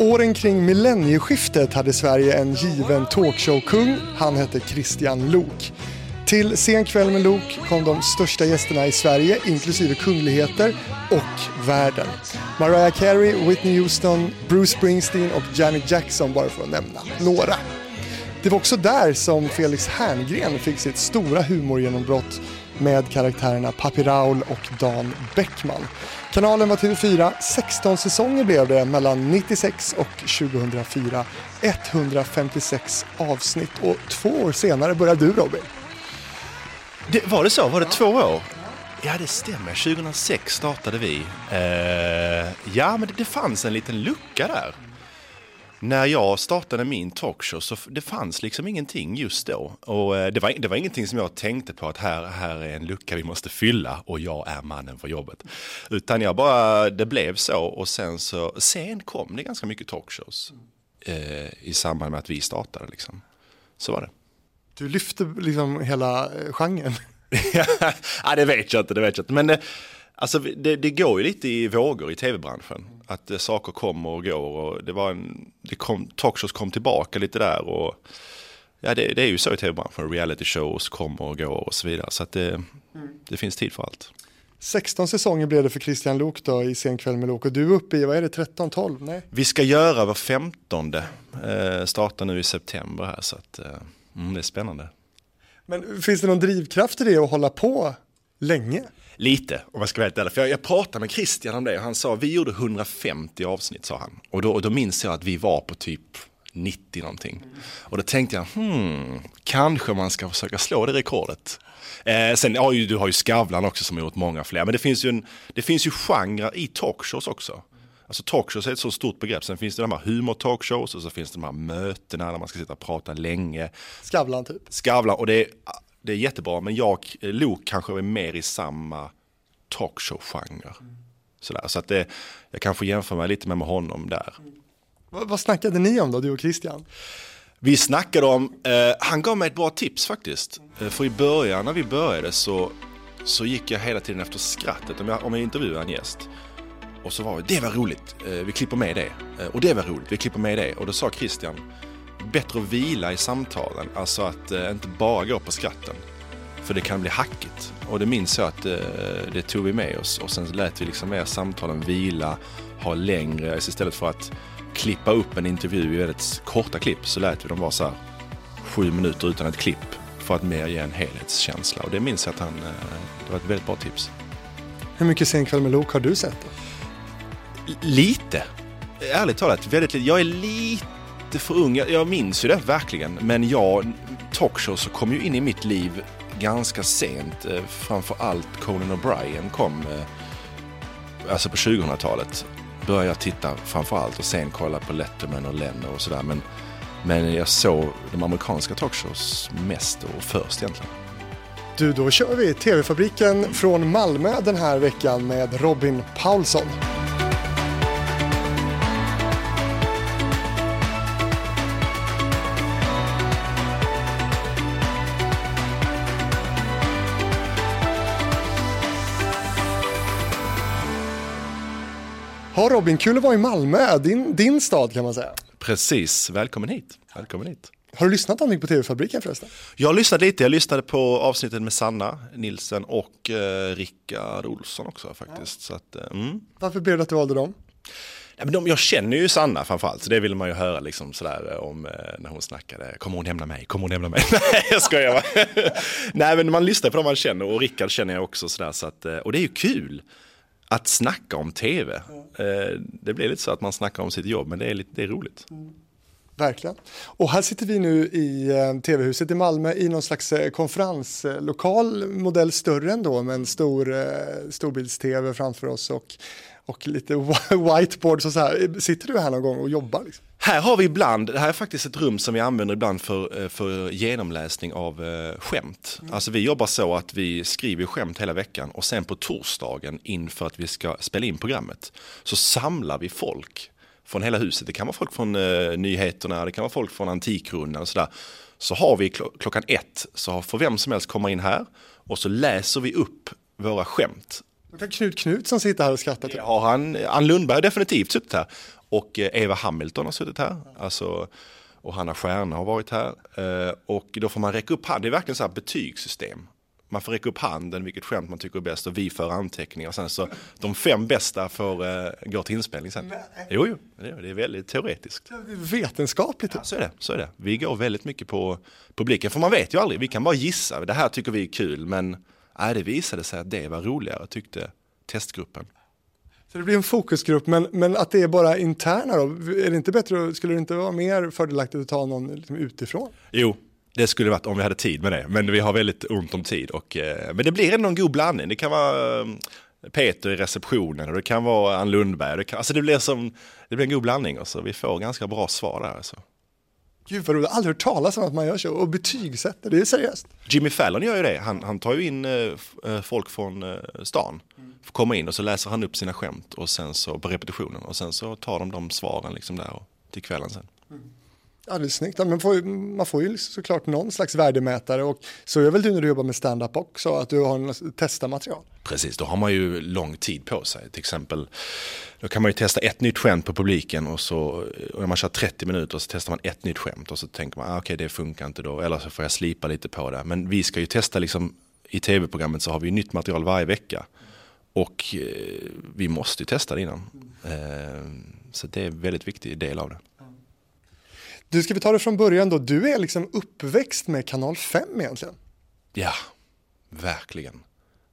Åren kring millennieskiftet hade Sverige en given talkshowkung. Han hette Christian Lok. Till Sen kväll med Lok kom de största gästerna i Sverige, inklusive kungligheter och världen. Mariah Carey, Whitney Houston, Bruce Springsteen och Janet Jackson bara för att nämna några. Det var också där som Felix Herngren fick sitt stora humorgenombrott med karaktärerna Papi Raul och Dan Bäckman. Kanalen var TV4, 16 säsonger blev det mellan 96 och 2004. 156 avsnitt och två år senare började du Robin. Det, var det så? Var det två år? Ja, det stämmer. 2006 startade vi. Eh, ja, men det, det fanns en liten lucka där. När jag startade min talkshow så det fanns liksom ingenting just då. Och eh, det var, det var ingenting som jag tänkte på att här, här är en lucka vi måste fylla och jag är mannen för jobbet. Utan jag bara, det blev så och sen så, sen kom det ganska mycket talkshows eh, i samband med att vi startade liksom. Så var det. Du lyfte liksom hela eh, genren. ja, det vet jag inte, det vet jag inte. Men det, alltså, det, det går ju lite i vågor i tv-branschen. Att eh, saker kommer och går och det var en, det kom, talkshows kom tillbaka lite där och ja, det, det är ju så i tv-branschen. Reality shows kommer och går och så vidare. Så att det, det finns tid för allt. 16 säsonger blev det för Christian Lok då i Sen kväll med Lok och du är uppe i, vad är det, 13, 12? Nej. Vi ska göra var femtonde, eh, startar nu i september här så att eh, mm, det är spännande. Men finns det någon drivkraft i det att hålla på länge? Lite, om jag ska vara helt ärlig. För jag, jag pratade med Christian om det och han sa, vi gjorde 150 avsnitt sa han. Och då, och då minns jag att vi var på typ 90 någonting. Och då tänkte jag, hmm, kanske man ska försöka slå det rekordet. Eh, sen ju, du har ju Skavlan också som har gjort många fler. Men det finns ju, en, det finns ju genrer i talkshows också. Alltså talkshows är ett så stort begrepp. Sen finns det de här humor-talkshows och så finns det de här mötena där man ska sitta och prata länge. Skavlan typ? Skavlan, och det är, det är jättebra. Men jag, Lok kanske är mer i samma talkshow-genre. Sådär, så att det, jag kan få jämföra mig lite med, med honom där. Vad, vad snackade ni om då, du och Christian? Vi snackade om, eh, han gav mig ett bra tips faktiskt. Eh, för i början när vi började så, så gick jag hela tiden efter skrattet om jag, om jag intervjuade en gäst. Och så var det, det var roligt, eh, vi klipper med det. Eh, och det var roligt, vi klipper med det. Och då sa Christian, bättre att vila i samtalen, alltså att eh, inte bara gå på skratten. För det kan bli hackigt. Och det minns jag att eh, det tog vi med oss och sen lät vi liksom mer samtalen vila, ha längre, alltså istället för att klippa upp en intervju i väldigt korta klipp så lät vi dem vara så här sju minuter utan ett klipp för att mer ge en helhetskänsla. Och det minns jag att han, eh, det var ett väldigt bra tips. Hur mycket Sen kväll med Lok har du sett? Då? Lite. Ärligt talat, väldigt lite. Jag är lite för ung. Jag, minns ju det verkligen. Men jag, talkshows kom ju in i mitt liv ganska sent. Eh, framför allt Conan O'Brien kom eh, alltså på 2000-talet. Började jag titta framför allt och sen kolla på Letterman och Lennon och sådär. Men, men jag såg de amerikanska talkshows mest och först egentligen. Du, då kör vi TV-fabriken från Malmö den här veckan med Robin Paulsson. Ja Robin, kul att vara i Malmö, din, din stad kan man säga. Precis, välkommen hit. Välkommen hit. Har du lyssnat någonting på TV-fabriken förresten? Jag lyssnade lite, jag lyssnade på avsnittet med Sanna Nilsen och eh, Rickard Olsson också faktiskt. Så att, eh, mm. Varför blev det att du valde dem? Ja, men de, jag känner ju Sanna framförallt, så det vill man ju höra liksom sådär om eh, när hon snackade. Kommer hon nämna mig? Kommer hon nämna mig? Nej, jag skojar bara. Nej, men man lyssnar på dem man känner och Rickard känner jag också sådär. Så att, eh, och det är ju kul att snacka om tv. Eh, det blir lite så att man snackar om sitt jobb, men det är, lite, det är roligt. Mm. Verkligen. Och här sitter vi nu i eh, tv-huset i Malmö i någon slags eh, konferenslokal, modell större ändå, med en stor storbilds-tv framför oss och, och lite whiteboards och så här. Sitter du här någon gång och jobbar? Liksom? Här har vi ibland, det här är faktiskt ett rum som vi använder ibland för, eh, för genomläsning av eh, skämt. Mm. Alltså vi jobbar så att vi skriver skämt hela veckan och sen på torsdagen inför att vi ska spela in programmet så samlar vi folk från hela huset. Det kan vara folk från eh, nyheterna, det kan vara folk från Antikrundan och sådär. Så har vi kl klockan ett, så får vem som helst komma in här och så läser vi upp våra skämt Knut Knut som sitter här och skrattar. Har han, Ann Lundberg har definitivt suttit här. Och eh, Eva Hamilton har suttit här. Alltså, och Hanna Stjärna har varit här. Eh, och då får man räcka upp handen. Det är verkligen så här betygssystem. Man får räcka upp handen, vilket skämt man tycker är bäst och vi för anteckningar. Och sen så de fem bästa får uh, gå till inspelning sen. Nej. Jo, jo, det är väldigt teoretiskt. Vetenskapligt. Ja, så är det. Så är det. Vi går väldigt mycket på publiken, för man vet ju aldrig. Vi kan bara gissa. Det här tycker vi är kul, men nej, det visade sig att det var roligare, tyckte testgruppen. Så det blir en fokusgrupp, men, men att det är bara interna då? Är det inte bättre, skulle det inte vara mer fördelaktigt att ta någon liksom utifrån? Jo, det skulle varit om vi hade tid med det, men vi har väldigt ont om tid. Och, eh, men det blir ändå en god blandning. Det kan vara eh, Peter i receptionen och det kan vara Ann Lundberg. Det, kan, alltså det, blir som, det blir en god blandning och så vi får ganska bra svar där. Alltså. Gud vad roligt, jag har aldrig hört talas om att man gör så och betygsätter, det är seriöst. Jimmy Fallon gör ju det, han, han tar ju in eh folk från eh, stan. Mm. Får komma in och så läser han upp sina skämt och sen så på repetitionen och sen så tar de de svaren liksom där och, till kvällen sen. Mm. Alldeles snyggt. Man får, man får ju såklart någon slags värdemätare och så är väl du när du jobbar med stand-up också, att du har testa material. Precis, då har man ju lång tid på sig. Till exempel, då kan man ju testa ett nytt skämt på publiken och så, och när man kör 30 minuter så testar man ett nytt skämt och så tänker man, ah, okej okay, det funkar inte då, eller så får jag slipa lite på det. Men vi ska ju testa liksom, i tv-programmet så har vi nytt material varje vecka. Och eh, vi måste ju testa det innan. Eh, så det är en väldigt viktig del av det. Du, ska vi ta det från början då? Du är liksom uppväxt med kanal 5 egentligen. Ja, verkligen.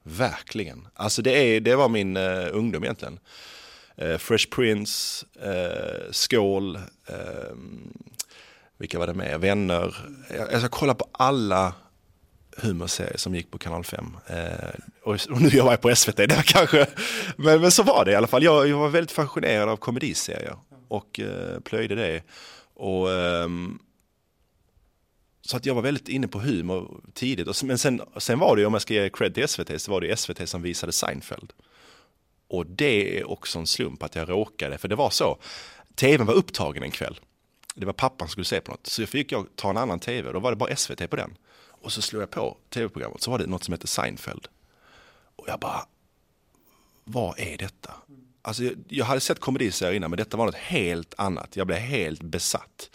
Verkligen. Alltså det, är, det var min uh, ungdom egentligen. Uh, Fresh Prince, uh, Skål, uh, vilka var det med? Vänner. Jag, alltså, jag ska kolla på alla humorserier som gick på kanal 5. och, och nu jobbar jag på SVT där kanske. Men, men så var det i alla fall. Jag, jag var väldigt fascinerad av komediserier och plöjde det. Och, um, så att jag var väldigt inne på humor tidigt. Och, men sen, sen var det ju, om jag ska ge cred till SVT, så var det SVT som visade Seinfeld. Och det är också en slump att jag råkade, för det var så. TVn var upptagen en kväll. Det var pappan som skulle se på något. Så fick jag ta en annan tv, då var det bara SVT på den. Och så slog jag på tv-programmet, så var det något som hette Seinfeld. Och jag bara, vad är detta? Alltså, jag, hade sett komediserier innan men detta var något helt annat. Jag blev helt besatt.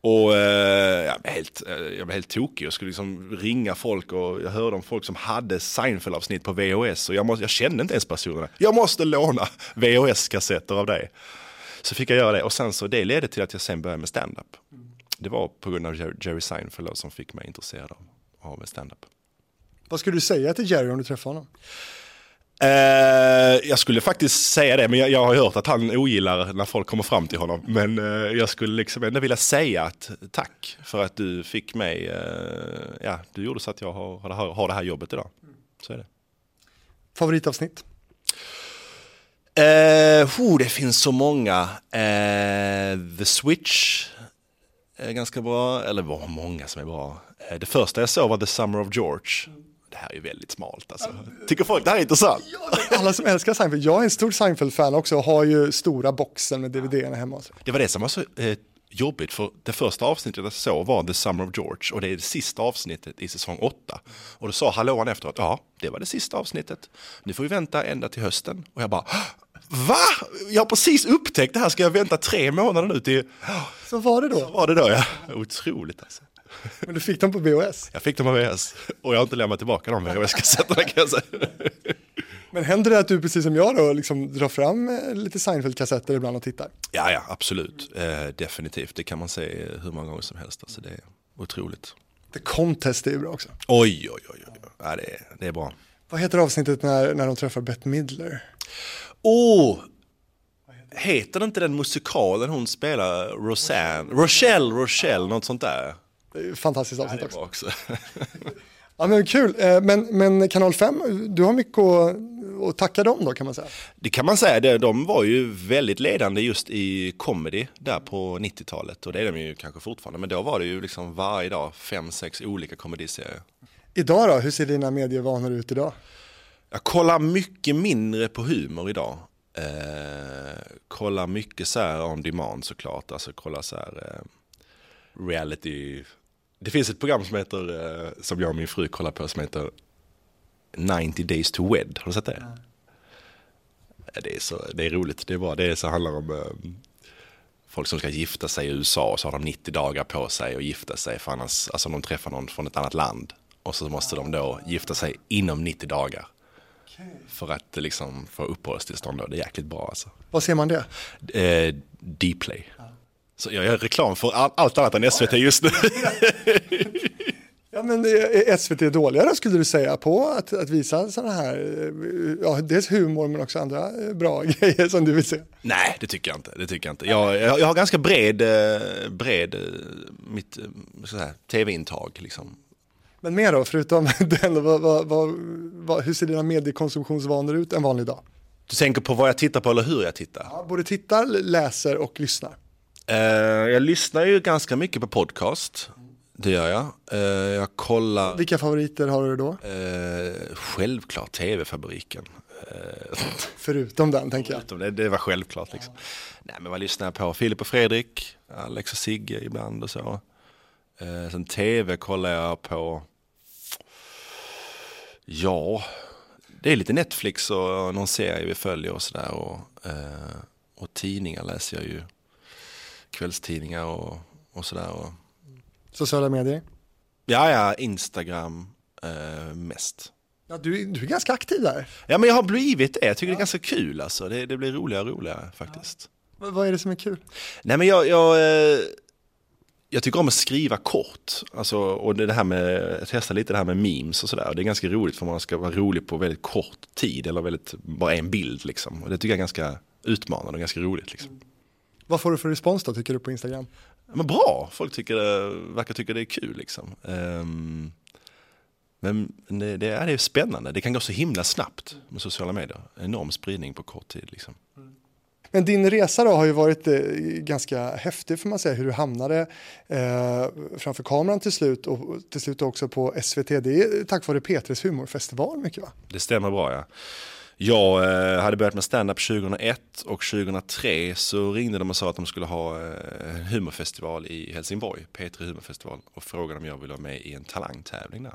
Och eh, jag, blev helt, eh, jag blev helt tokig. Jag skulle liksom ringa folk och jag hörde om folk som hade Seinfeld-avsnitt på VHS. Och jag, måste, jag kände inte ens personerna. Jag måste låna VHS-kassetter av dig. Så fick jag göra det och sen så det ledde till att jag sen började med stand-up. Det var på grund av Jerry Seinfeld som fick mig intresserad av, av stand-up. Vad skulle du säga till Jerry om du träffade honom? Eh, jag skulle faktiskt säga det, men jag, jag, har hört att han ogillar när folk kommer fram till honom. Men eh, jag skulle liksom ändå vilja säga att tack för att du fick mig, eh, ja, du gjorde så att jag har, har, har det här jobbet idag. Så är det. Favoritavsnitt? Eh, oh, det finns så många. Eh, The Switch är ganska bra, eller var många som är bra. Eh, det första jag såg var The Summer of George det här är ju väldigt smalt alltså. Tycker folk det här är intressant? Alla som älskar Seinfeld, jag är en stor Seinfeld-fan också och har ju stora boxen med dvd hemma. Det var det som var så eh, jobbigt för det första avsnittet jag såg var The Summer of George och det är det sista avsnittet i säsong 8. Och då sa hallåan efteråt, ja det var det sista avsnittet. Nu får vi vänta ända till hösten. Och jag bara, Va? Jag har precis upptäckt det här, ska jag vänta tre månader nu till... Så var det då? Så var det då ja, otroligt alltså. Men du fick dem på VHS? Jag fick dem på VHS och jag har inte lämnat tillbaka de VHS-kassetterna kan jag säga. Men händer det att du precis som jag då liksom drar fram eh, lite Seinfeld-kassetter ibland och tittar? Ja, ja absolut. Eh, definitivt. Det kan man se hur många gånger som helst. Alltså, det är otroligt. The Contest är ju bra också. Oj, oj, oj. oj. Ja, det, är, det är bra. Vad heter avsnittet när, när de träffar Bette Midler? Åh! Oh, heter inte den musikalen hon spelar, Roseanne? Rochelle, Rochelle, något sånt där. Fantastiskt avsnitt också. också. ja, men kul, eh, men, men Kanal 5, du har mycket att, att tacka dem då kan man säga. Det kan man säga, de var ju väldigt ledande just i comedy där på 90-talet och det är de ju kanske fortfarande, men då var det ju liksom varje dag fem, sex olika komediserier. Idag då, hur ser dina medievanor ut idag? Jag kollar mycket mindre på humor idag. Eh, kollar mycket så här on demand såklart, alltså kollar så här eh, reality det finns ett program som heter, eh, som jag och min fru kollar på, som heter 90 days to wed. Har du sett det? Det är, så, det är roligt, det är bra. Det är så handlar om eh, folk som ska gifta sig i USA så har de 90 dagar på sig att gifta sig för annars, alltså om de träffar någon från ett annat land och så måste de då gifta sig inom 90 dagar. För att liksom få uppehållstillstånd då. Det är jäkligt bra alltså. Var ser man det? Eh, Dplay. Så jag gör reklam för all, allt annat än SVT just nu. Ja, men är SVT dåliga då, skulle du säga på att, att visa sådana här, eh, ja, dels humor men också andra eh, bra grejer som du vill se? Nej, det tycker jag inte. Det tycker jag, inte. Jag, jag, har ganska bred, eh, bred eh, mitt eh, tv-intag. Liksom. Men mer då, förutom den, vad, vad, vad, hur ser dina mediekonsumtionsvanor ut en vanlig dag? Du tänker på vad jag tittar på eller hur jag tittar? Ja, både tittar, läser och lyssnar. Eh, jag lyssnar ju ganska mycket på podcast. Det gör jag. Eh, jag kollar... Vilka favoriter har du då? Eh, självklart tv-fabriken. Förutom den, tänker jag. Förutom det, det var självklart liksom. Nej men vad lyssnar jag på? Filip och Fredrik, Alex och Sigge ibland och så. Sen tv kollar jag på, ja, det är lite Netflix och någon serie vi följer och sådär. Och, och tidningar läser jag ju, kvällstidningar och, och sådär. Och, Sociala medier? ja, ja, Instagram eh, mest. Ja, du, du är ganska aktiv där. Ja men jag har blivit det, jag tycker det är ganska kul alltså. Det, det blir roligare och roligare faktiskt. Vad vad är det som är kul? Nej men jag, jag, eh, jag tycker om att skriva kort. Alltså, och det här med, jag testar lite det här med memes och sådär. Det är ganska roligt för man ska vara rolig på väldigt kort tid eller väldigt, bara en bild liksom. Och det tycker jag är ganska utmanande och ganska roligt liksom. Vad får du för respons då, tycker du, på Instagram? Men bra, folk tycker det, verkar tycka det är kul liksom. Ehm, men det, det är det är spännande, det kan gå så himla snabbt med sociala medier. Enorm spridning på kort tid liksom. Men din resa då har ju varit eh, ganska häftig får man säga, hur du hamnade eh, framför kameran till slut och till slut också på SVT. Det är tack vare Petres humorfestival mycket va? Det stämmer bra ja. Jag eh, hade börjat med stand-up 2001 och 2003 så ringde de och sa att de skulle ha eh, en humorfestival i Helsingborg, P3 humorfestival och frågade om jag ville vara med i en talangtävling där.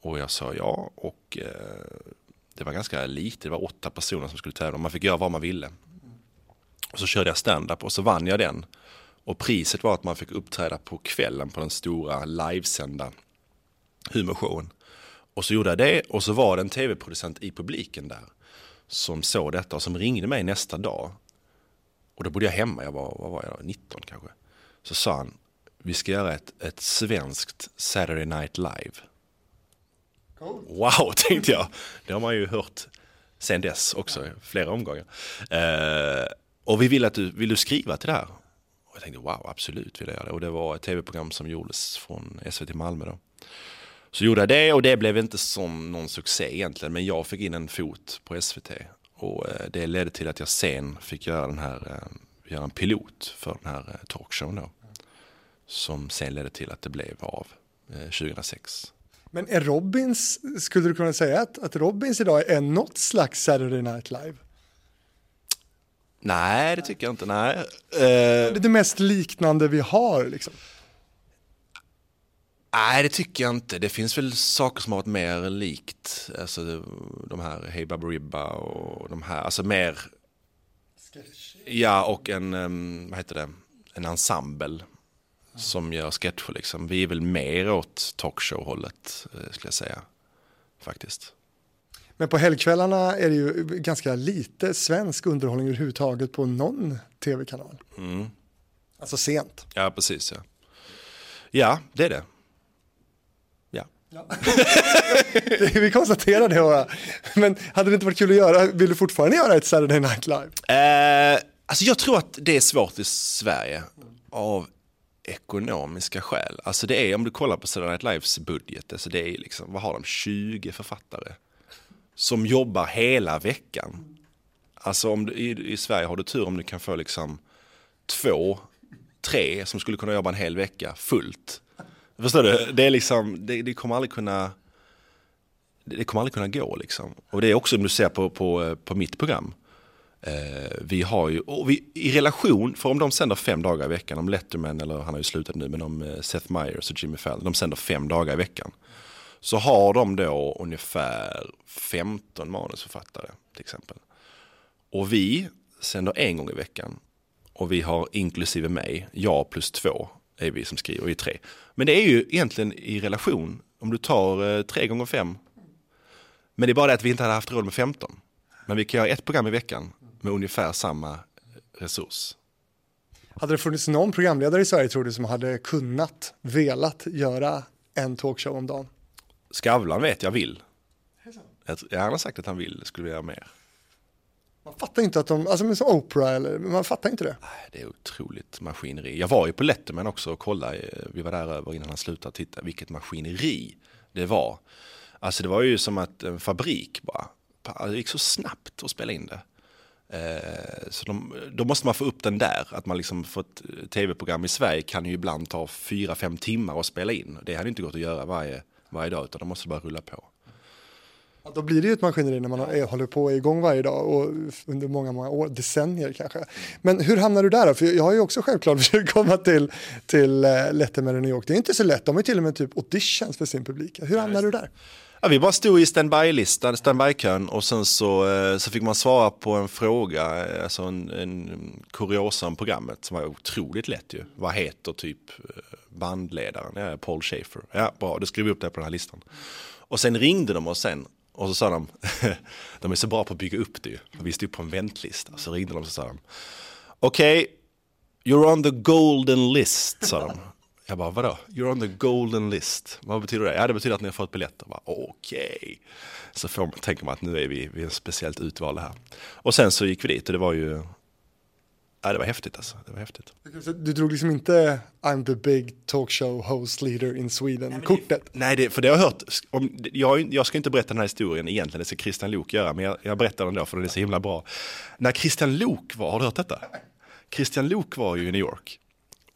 Och jag sa ja och eh, det var ganska lite, det var åtta personer som skulle tävla, man fick göra vad man ville. Och så körde jag stand-up och så vann jag den. Och priset var att man fick uppträda på kvällen på den stora livesända humorshowen. Och så gjorde jag det och så var det en tv-producent i publiken där som såg detta och som ringde mig nästa dag. Och då bodde jag hemma, jag var, vad var jag då, 19 kanske. Så sa han, vi ska göra ett, ett svenskt Saturday Night Live. Wow, tänkte jag. Det har man ju hört sen dess också, flera omgångar. Eh, och vi vill att du, vill du skriva till det här? Och jag tänkte wow, absolut vill jag göra det. Och det var ett tv-program som gjordes från SVT Malmö då. Så gjorde jag det och det blev inte som någon succé egentligen, men jag fick in en fot på SVT. Och eh, det ledde till att jag sen fick göra den här, eh, göra en pilot för den här eh, talkshowen då. Som sen ledde till att det blev av eh, 2006. Men är Robins, skulle du kunna säga att, att Robins idag är något slags Saturday Night Live? Nej, det tycker jag inte. Nej. Det är det mest liknande vi har liksom. Nej, det tycker jag inte. Det finns väl saker som har varit mer likt. Alltså de här Hey Baberiba och de här, alltså mer. Ja, och en, vad heter det, en ensemble som gör sketcher liksom. Vi är väl mer åt talkshow-hållet, eh, skulle jag säga. Faktiskt. Men på helgkvällarna är det ju ganska lite svensk underhållning överhuvudtaget på någon tv-kanal. Mm. Alltså sent. Ja, precis ja. Ja, det är det. Ja. Vi konstaterar det bara. Men hade det inte varit kul att göra, vill du fortfarande göra ett Saturday Night Live? Eh, alltså jag tror att det är svårt i Sverige av ekonomiska skäl. Alltså det är, om du kollar på Saturday Night Lives budget, alltså det är liksom, vad har de, 20 författare som jobbar hela veckan. Alltså om du, i, i Sverige har du tur om du kan få liksom två, tre som skulle kunna jobba en hel vecka fullt. Förstår du? Det är liksom, det, det kommer aldrig kunna det kommer aldrig kunna gå liksom. Och det är också om du ser på, på, på mitt program. Eh, vi har ju, och vi, i relation, för om de sänder fem dagar i veckan, om Letterman, eller han har ju slutat nu, men om eh, Seth Meyers och Jimmy Fallon, de sänder fem dagar i veckan. Så har de då ungefär 15 manusförfattare till exempel. Och vi sänder en gång i veckan. Och vi har inklusive mig, jag plus två är vi som skriver, vi är tre. Men det är ju egentligen i relation, om du tar eh, tre gånger fem. Men det är bara det att vi inte hade haft råd med 15. Men vi kan göra ett program i veckan med ungefär samma resurs. Hade det funnits någon programledare i Sverige tror du som hade kunnat, velat göra en talkshow om dagen? Skavlan vet jag vill. Jag han har sagt att han vill, skulle göra mer. Man fattar inte att de, alltså som Oprah eller, man fattar inte det. Det är otroligt maskineri. Jag var ju på Letterman också och kollade, eh, vi var där över innan han slutade titta, vilket maskineri det var. Alltså det var ju som att en fabrik bara, det gick så snabbt att spela in det. Eh, så de, då måste man få upp den där, att man liksom får ett eh, tv-program i Sverige kan ju ibland ta fyra, fem timmar att spela in. Det hade inte gått att göra varje, varje dag, utan de måste bara rulla på. Ja, då blir det ju ett maskineri när man har, håller på igång varje dag och under många, många år, decennier kanske. Men hur hamnar du där då? För jag har ju också självklart försökt komma till, till uh, Letterman i New York. Det är inte så lätt, de har ju till och med typ auditions för sin publik. Hur hamnar du där? Ja, vi bara stod i standby-listan, standby-kön och sen så, eh, så fick man svara på en fråga, eh, alltså en, en kuriosa om programmet som var otroligt lätt ju. Vad heter typ bandledaren? Ja, Paul Schaefer. Ja, bra, då skriver vi upp det på den här listan. Och sen ringde de oss sen och så sa de, de är så bra på att bygga upp det ju. Vi stod på en väntlista. Så ringde de och så sa de, okej, okay, you're on the golden list, sa de. Jag bara, vadå? You're on the golden list. Vad betyder det? Ja, det betyder att ni har fått biljetter. Okej. Okay. Så får man, tänker man att nu är vi, vi är speciellt utvalda här. Och sen så gick vi dit och det var ju Ja, det var häftigt alltså. Det var häftigt. Du drog liksom inte I'm the big talkshow host leader in Sweden-kortet? Nej, det, för det har jag hört. Om, jag, jag ska inte berätta den här historien egentligen, det ska Christian Lok göra, men jag, jag berättar den då för den är så himla bra. När Christian Lok var, har du hört detta? Christian Lok var ju i New York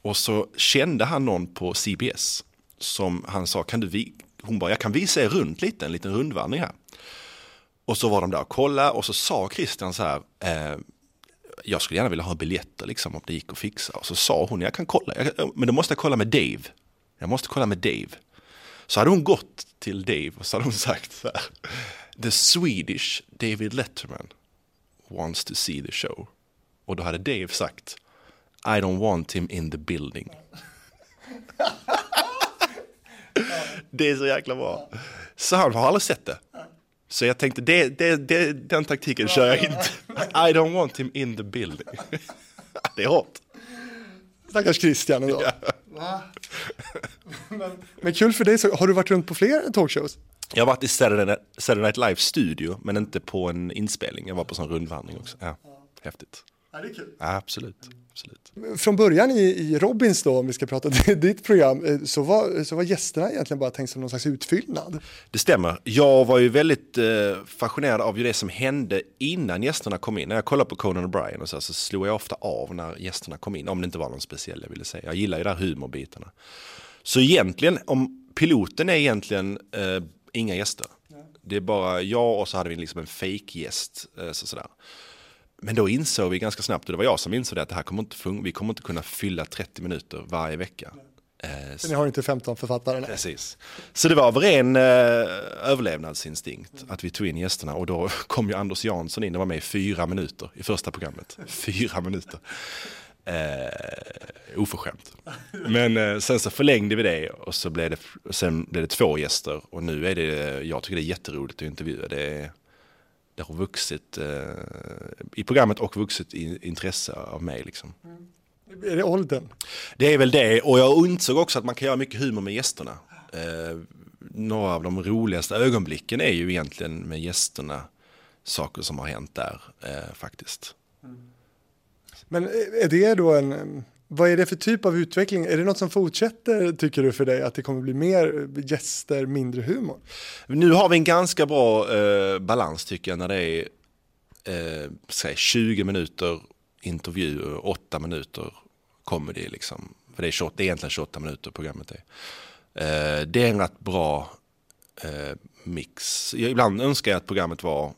och så kände han någon på CBS som han sa, kan du vi hon bara, jag kan visa er runt lite, en liten rundvandring här. Och så var de där och kollade och så sa Christian så här, eh, jag skulle gärna vilja ha biljetter liksom om det gick att fixa. Och så sa hon, jag kan kolla, jag, men då måste jag kolla med Dave. Jag måste kolla med Dave. Så hade hon gått till Dave och så hade hon sagt så här, The Swedish David Letterman wants to see the show. Och då hade Dave sagt, I don't want him in the building. det är så jäkla bra. Så han har aldrig sett det. Så jag tänkte, det, det, det, den taktiken kör jag inte. I don't want him in the building. det är hårt. Stackars Christian ändå. Ja. men, men kul för dig, så har du varit runt på fler talkshows? Jag har varit i Saturday Night Live studio, men inte på en inspelning. Jag var på sån rundvandring också. Ja, häftigt. Ja, det är kul. Ja, absolut. absolut. Från början i, i Robins då, om vi ska prata ditt program, eh, så var, så var gästerna egentligen bara tänkt som någon slags utfyllnad. Det stämmer. Jag var ju väldigt eh, fascinerad av det som hände innan gästerna kom in. När jag kollade på Conan O'Brien och så, så slog jag ofta av när gästerna kom in, om det inte var någon speciell jag ville säga. Jag gillar ju där humorbitarna. Så egentligen, om piloten är egentligen eh, inga gäster. Det är bara jag och så hade vi liksom en fake gäst. Eh, så sådär. Men då insåg vi ganska snabbt, och det var jag som insåg det, att det här kommer inte funka. Vi kommer inte kunna fylla 30 minuter varje vecka. Eh, så ni har inte 15 författare? Precis. Så det var av ren eh, överlevnadsinstinkt att vi tog in gästerna och då kom ju Anders Jansson in och var med i fyra minuter i första programmet. Fyra minuter. Eh, oförskämt. Men eh, sen så förlängde vi det och så blev det, sen blev det två gäster och nu är det, jag tycker det är jätteroligt att intervjua. Det är, det har vuxit eh, i programmet och vuxit i intresse av mig. Liksom. Mm. Är det åldern? Det är väl det och jag insåg också att man kan göra mycket humor med gästerna. Eh, några av de roligaste ögonblicken är ju egentligen med gästerna saker som har hänt där eh, faktiskt. Mm. Men är det då en, vad är det för typ av utveckling? Är det något som fortsätter tycker du för dig? Att det kommer bli mer eh, gäster, mindre humor? Nu har vi en ganska bra eh, balans tycker jag när det är eh, säg 20 minuter intervju och 8 minuter comedy liksom. För det är, 28, det är egentligen 28 minuter programmet är. Eh, det är en rätt bra eh, mix. Ibland önskar jag att programmet var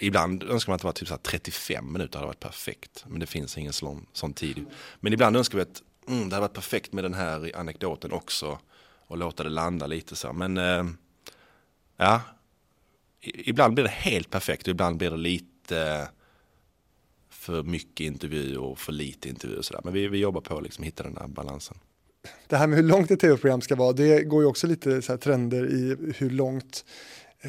Ibland önskar man att det var typ så 35 minuter, hade varit perfekt. Men det finns ingen sån, sån tid. Men ibland önskar vi att mm, det hade varit perfekt med den här anekdoten också. Och låta det landa lite så. Men eh, ja, ibland blir det helt perfekt och ibland blir det lite för mycket intervju och för lite intervju och sådär. Men vi, vi jobbar på att liksom hitta den här balansen. Det här med hur långt ett tv-program ska vara, det går ju också lite så trender i hur långt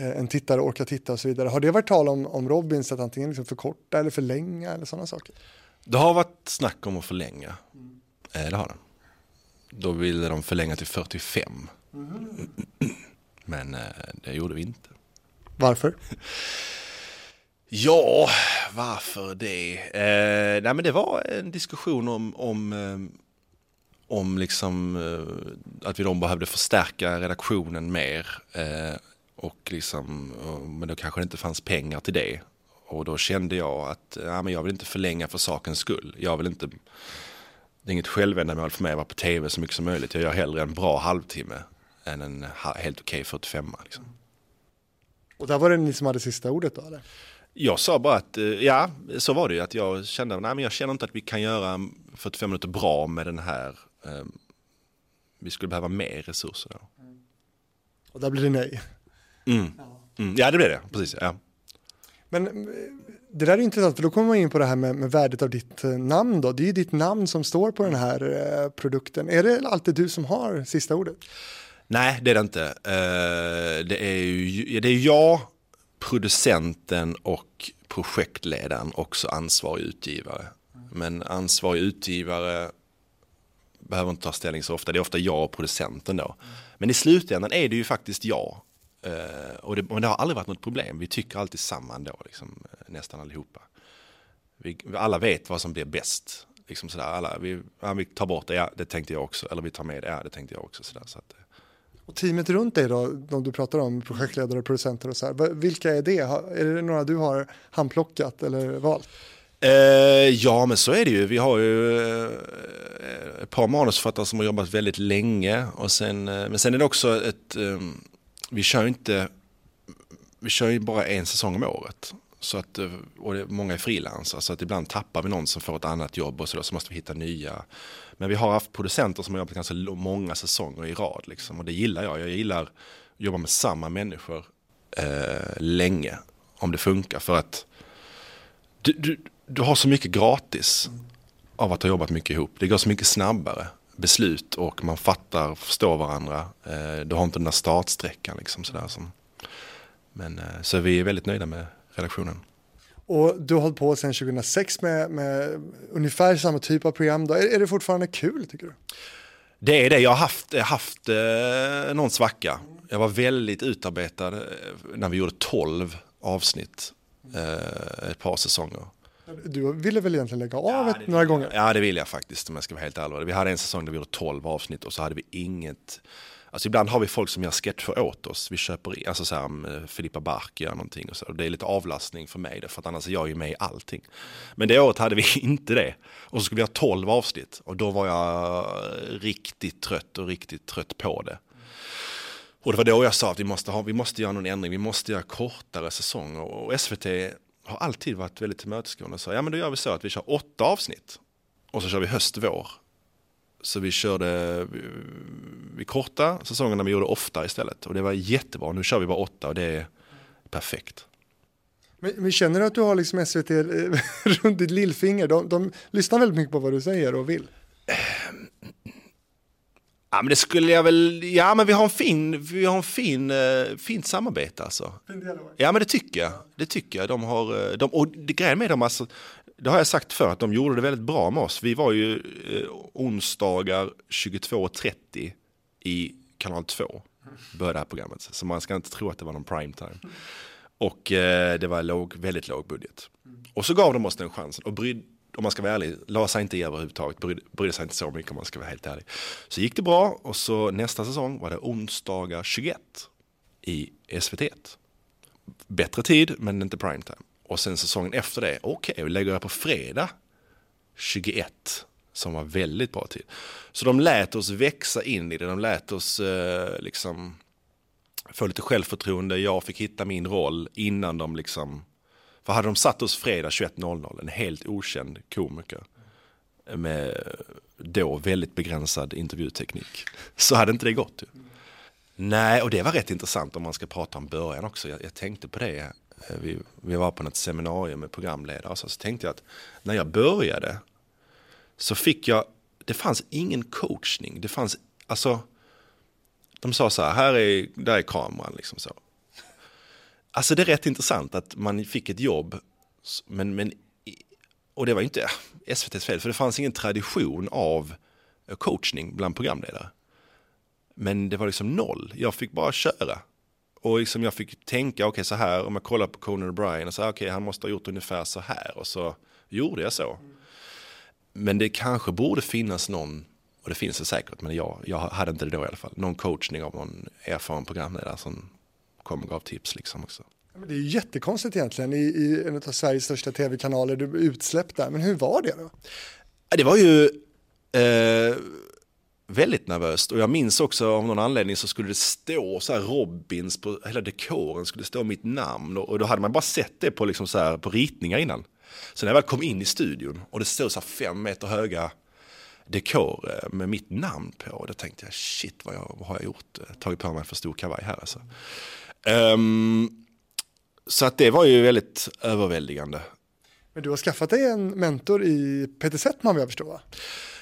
en tittare orkar titta och så vidare. Har det varit tal om, om Robins att antingen liksom förkorta eller förlänga eller sådana saker? Det har varit snack om att förlänga. Mm. Eh, det har den. Då ville de förlänga till 45. Mm. Men eh, det gjorde vi inte. Varför? Ja, varför det? Eh, nej men det var en diskussion om, om, eh, om liksom, eh, att vi då behövde förstärka redaktionen mer. Eh, och liksom, men då kanske det inte fanns pengar till det. Och då kände jag att ja, men jag vill inte förlänga för sakens skull. Jag vill inte, det är inget självändamål för mig att vara på tv så mycket som möjligt. Jag gör hellre en bra halvtimme än en helt okej okay 45. Liksom. Och där var det ni som hade sista ordet då eller? Jag sa bara att, eh, ja, så var det ju. Att jag kände, nej men jag känner inte att vi kan göra 45 minuter bra med den här. Um, vi skulle behöva mer resurser. Och där blir det nej. Mm. Mm. Ja, det blev det. Precis, ja. Men eh, det där är intressant, för då kommer man in på det här med, med värdet av ditt eh, namn då. Det är ju ditt namn som står på den här eh, produkten. Är det alltid du som har sista ordet? Nej, det är det inte. Uh, det är ju det är jag producenten och projektledaren också ansvarig utgivare. Men ansvarig utgivare behöver inte ta ställning så ofta. Det är ofta jag och producenten då. Men i slutändan är det ju faktiskt jag. Uh, och det, men det har aldrig varit något problem. Vi tycker alltid samma ändå, liksom, eh, nästan allihopa. Vi, alla vet vad som blir bäst. Liksom sådär, alla, vi, ja, vi tar bort det, ja, det tänkte jag också. Eller vi tar med det, ja, det tänkte jag också. Sådär, så att, uh, och teamet runt dig då, de du pratar om, projektledare, producenter och så här, vilka är det? Är det några du har handplockat eller valt? Eh, ja, men så är det ju. Vi har ju eh, ett par manusförfattare som har jobbat väldigt länge. Och sen, eh, men sen är det också ett, eh, vi kör inte, vi kör ju bara en säsong om året. Så att, eh, och det, många är frilansare så att ibland tappar vi någon som får ett annat jobb och så, då, så måste vi hitta nya. Men vi har haft producenter som har jobbat ganska många säsonger i rad liksom, och det gillar jag. Jag gillar att jobba med samma människor eh, länge om det funkar för att du, du, du har så mycket gratis av att ha jobbat mycket ihop. Det går så mycket snabbare beslut och man fattar, förstår varandra. Eh, du har inte den där startsträckan liksom sådär som. Men eh, så vi är väldigt nöjda med redaktionen. Och du har hållit på sedan 2006 med, med ungefär samma typ av program. Då. Är, är det fortfarande kul tycker du? Det är det. Jag har haft, haft eh, någon svacka. Jag var väldigt utarbetad när vi gjorde 12 avsnitt eh, ett par säsonger. Du ville väl egentligen lägga av ja, ett, några gånger? Ja, det vill jag faktiskt om jag ska vara helt ärlig. Vi hade en säsong där vi gjorde 12 avsnitt och så hade vi inget Alltså ibland har vi folk som gör sketcher åt oss. Vi köper in, alltså så här, Filippa Bark gör någonting och så. Det är lite avlastning för mig, för att annars är jag ju med i allting. Men det året hade vi inte det. Och så skulle vi ha tolv avsnitt och då var jag riktigt trött och riktigt trött på det. Och det var då jag sa att vi måste, ha, vi måste göra någon ändring, vi måste göra kortare säsonger. Och SVT har alltid varit väldigt tillmötesgående och sa, ja men då gör vi så att vi kör åtta avsnitt. Och så kör vi höst-vår. Så vi körde, vi, vi korta säsongerna, vi gjorde ofta istället. Och det var jättebra. Nu kör vi bara åtta och det är perfekt. Men, men känner du att du har liksom SVT runt ditt lillfinger? De, de lyssnar väldigt mycket på vad du säger och vill. Ja men det skulle jag väl, ja men vi har en fin, vi har en fin, uh, fint samarbete alltså. Ja men det tycker jag, det tycker jag. De har, eh, de, och det grejen med dem alltså, det har jag sagt för att de gjorde det väldigt bra med oss. Vi var ju eh, onsdagar 22.30 i kanal 2. Började det här programmet. Så man ska inte tro att det var någon primetime. Och eh, det var låg, väldigt låg budget. Och så gav de oss den chansen. Och bryd, om man ska vara ärlig, la sig inte i överhuvudtaget. Brydde, brydde sig inte så mycket om man ska vara helt ärlig. Så gick det bra och så nästa säsong var det onsdagar 21 i SVT1. Bättre tid men inte primetime. Och sen säsongen efter det, okej, okay, vi lägger det på fredag 21 som var väldigt bra tid. Så de lät oss växa in i det, de lät oss eh, liksom få lite självförtroende, jag fick hitta min roll innan de liksom, för hade de satt oss fredag 21.00, en helt okänd komiker med då väldigt begränsad intervjuteknik, så hade inte det gått. Ju. Nej, och det var rätt intressant om man ska prata om början också. Jag, jag tänkte på det eh, vi, vi var på något seminarium med programledare och så, så tänkte jag att när jag började så fick jag, det fanns ingen coachning. Det fanns, alltså, de sa så här, här är, där är kameran liksom så. Alltså det är rätt intressant att man fick ett jobb, men, men och det var ju inte SVTs fel, för det fanns ingen tradition av eh, coachning bland programledare. Men det var liksom noll, jag fick bara köra. Och liksom jag fick tänka, okej okay, så här, om jag kollar på Conan O'Brien, och så okej okay, han måste ha gjort ungefär så här. Och så gjorde jag så. Men det kanske borde finnas någon, och det finns det säkert, men jag, jag hade inte det då i alla fall, någon coachning av någon erfaren programledare som kom och gav tips liksom också. Det är jättekonstigt egentligen i, i en av Sveriges största tv-kanaler, du är utsläppt där, men hur var det då? Det var ju eh, väldigt nervöst och jag minns också av någon anledning så skulle det stå så här Robins på hela dekoren skulle stå mitt namn och, och då hade man bara sett det på, liksom så här, på ritningar innan. Så när jag väl kom in i studion och det stod så här fem meter höga dekor med mitt namn på. Då tänkte jag shit vad, jag, vad har jag gjort? Eh, tagit på mig för stor kavaj här alltså. Um, så att det var ju väldigt överväldigande. Men du har skaffat dig en mentor i Peter Settman vad jag förstår?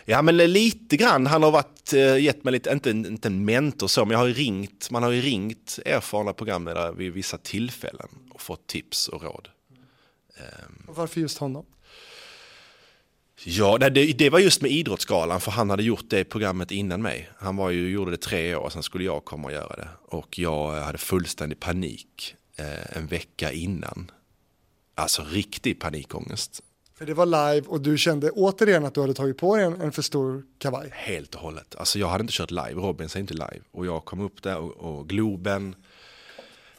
Ja men lite grann, han har varit, eh, gett mig lite, inte, inte en mentor så, men jag har ringt, man har ju ringt erfarna programledare vid vissa tillfällen och fått tips och råd. Och varför just honom? Ja, det, det, var just med Idrottsgalan för han hade gjort det programmet innan mig. Han var ju, gjorde det tre år, sen skulle jag komma och göra det. Och jag hade fullständig panik eh, en vecka innan. Alltså riktig panikångest. För det var live och du kände återigen att du hade tagit på dig en, en för stor kavaj? Helt och hållet. Alltså jag hade inte kört live, Robin är inte live. Och jag kom upp där och, och Globen,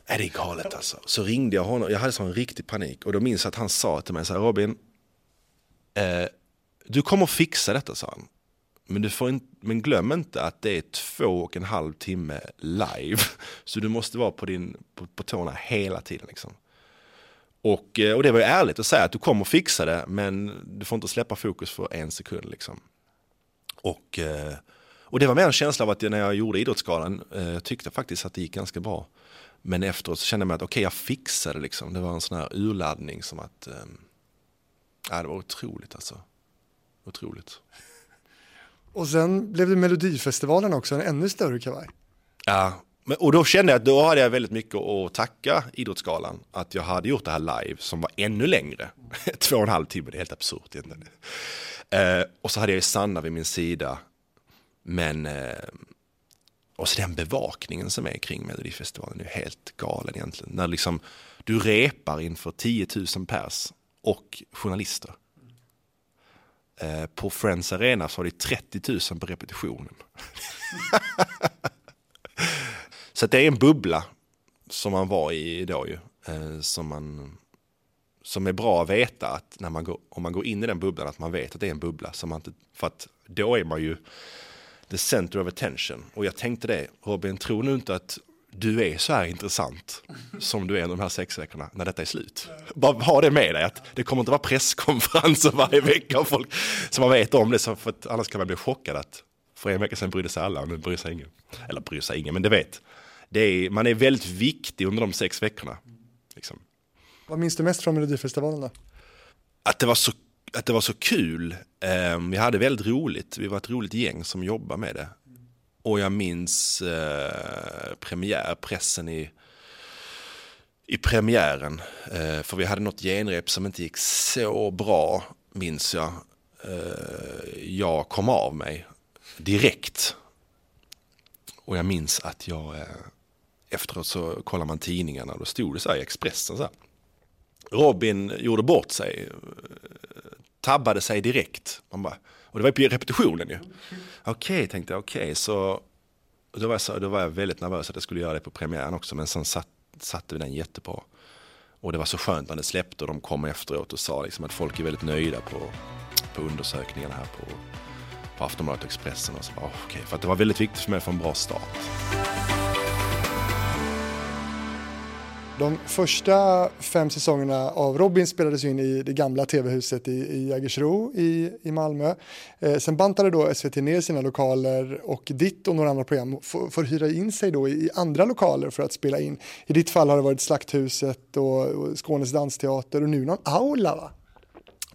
är det är galet alltså. Så ringde jag honom, jag hade sån riktig panik. Och då minns jag att han sa till mig så här, Robin, eh, du kommer fixa detta sa han. Men, du får in, men glöm inte att det är två och en halv timme live. Så du måste vara på, din, på, på tårna hela tiden. Liksom. Och, eh, och det var ju ärligt att säga att du kommer fixa det, men du får inte släppa fokus för en sekund. Liksom. Och, eh, och det var mer en känsla av att när jag gjorde Idrottsgalan, eh, jag tyckte faktiskt att det gick ganska bra. Men efteråt så kände jag mig att okej, okay, jag fixade det liksom. Det var en sån här urladdning som att, ja, det var otroligt alltså. Otroligt. Och sen blev det Melodifestivalen också, en ännu större kavaj. Ja, och då kände jag att då hade jag väldigt mycket att tacka Idrottsgalan. Att jag hade gjort det här live som var ännu längre. Två och en halv timme, det är helt absurt egentligen. Eh, och så hade jag ju Sanna vid min sida. Men, eh, och så den bevakningen som är kring Melodifestivalen är helt galen egentligen. När liksom du repar inför 10 000 pers och journalister. Eh, på Friends Arena så har de 30 000 på repetitionen. så det är en bubbla som man var i då ju. Eh, som, man, som är bra att veta att när man går, om man går in i den bubblan att man vet att det är en bubbla. Som man inte, för att då är man ju the center of attention. Och jag tänkte det, Robin, tror nu inte att du är så här intressant som du är de här sex veckorna när detta är slut. Bara ha det med dig att det kommer inte vara presskonferenser varje vecka och folk som man vet om det för att annars kan man bli chockad att för en vecka sedan brydde sig alla och nu bryr sig ingen. Eller bryr sig ingen, men det vet. Det är, man är väldigt viktig under de sex veckorna. Liksom. Vad minns du mest från Melodifestivalen då? Att det var så, att det var så kul. Um, vi hade väldigt roligt. Vi var ett roligt gäng som jobbade med det. Och jag minns eh, premiärpressen i, i premiären. Eh, för vi hade något genrep som inte gick så bra, minns jag. Eh, jag kom av mig direkt. Och jag minns att jag eh, efteråt så kollar man tidningarna och då stod det så här i Expressen så här. Robin gjorde bort sig, eh, tabbade sig direkt. Man bara, och det var ju på repetitionen ju. Okej, okay, tänkte jag, okej, okay. så då var, jag så, då var jag väldigt nervös att jag skulle göra det på premiären också, men sen satt, satte vi den jättebra. Och det var så skönt när det släppte och de kom efteråt och sa liksom att folk är väldigt nöjda på, på undersökningarna här på, på Aftonbladet och Expressen. Och så bara, okay. För att det var väldigt viktigt för mig att få en bra start. De första fem säsongerna av Robin spelades in i det gamla tv-huset i, i Jägersro i, i Malmö. Eh, sen bantade då SVT ner sina lokaler och ditt och några andra program får, får hyra in sig då i andra lokaler för att spela in. I ditt fall har det varit Slakthuset och, och Skånes dansteater och nu någon aula va?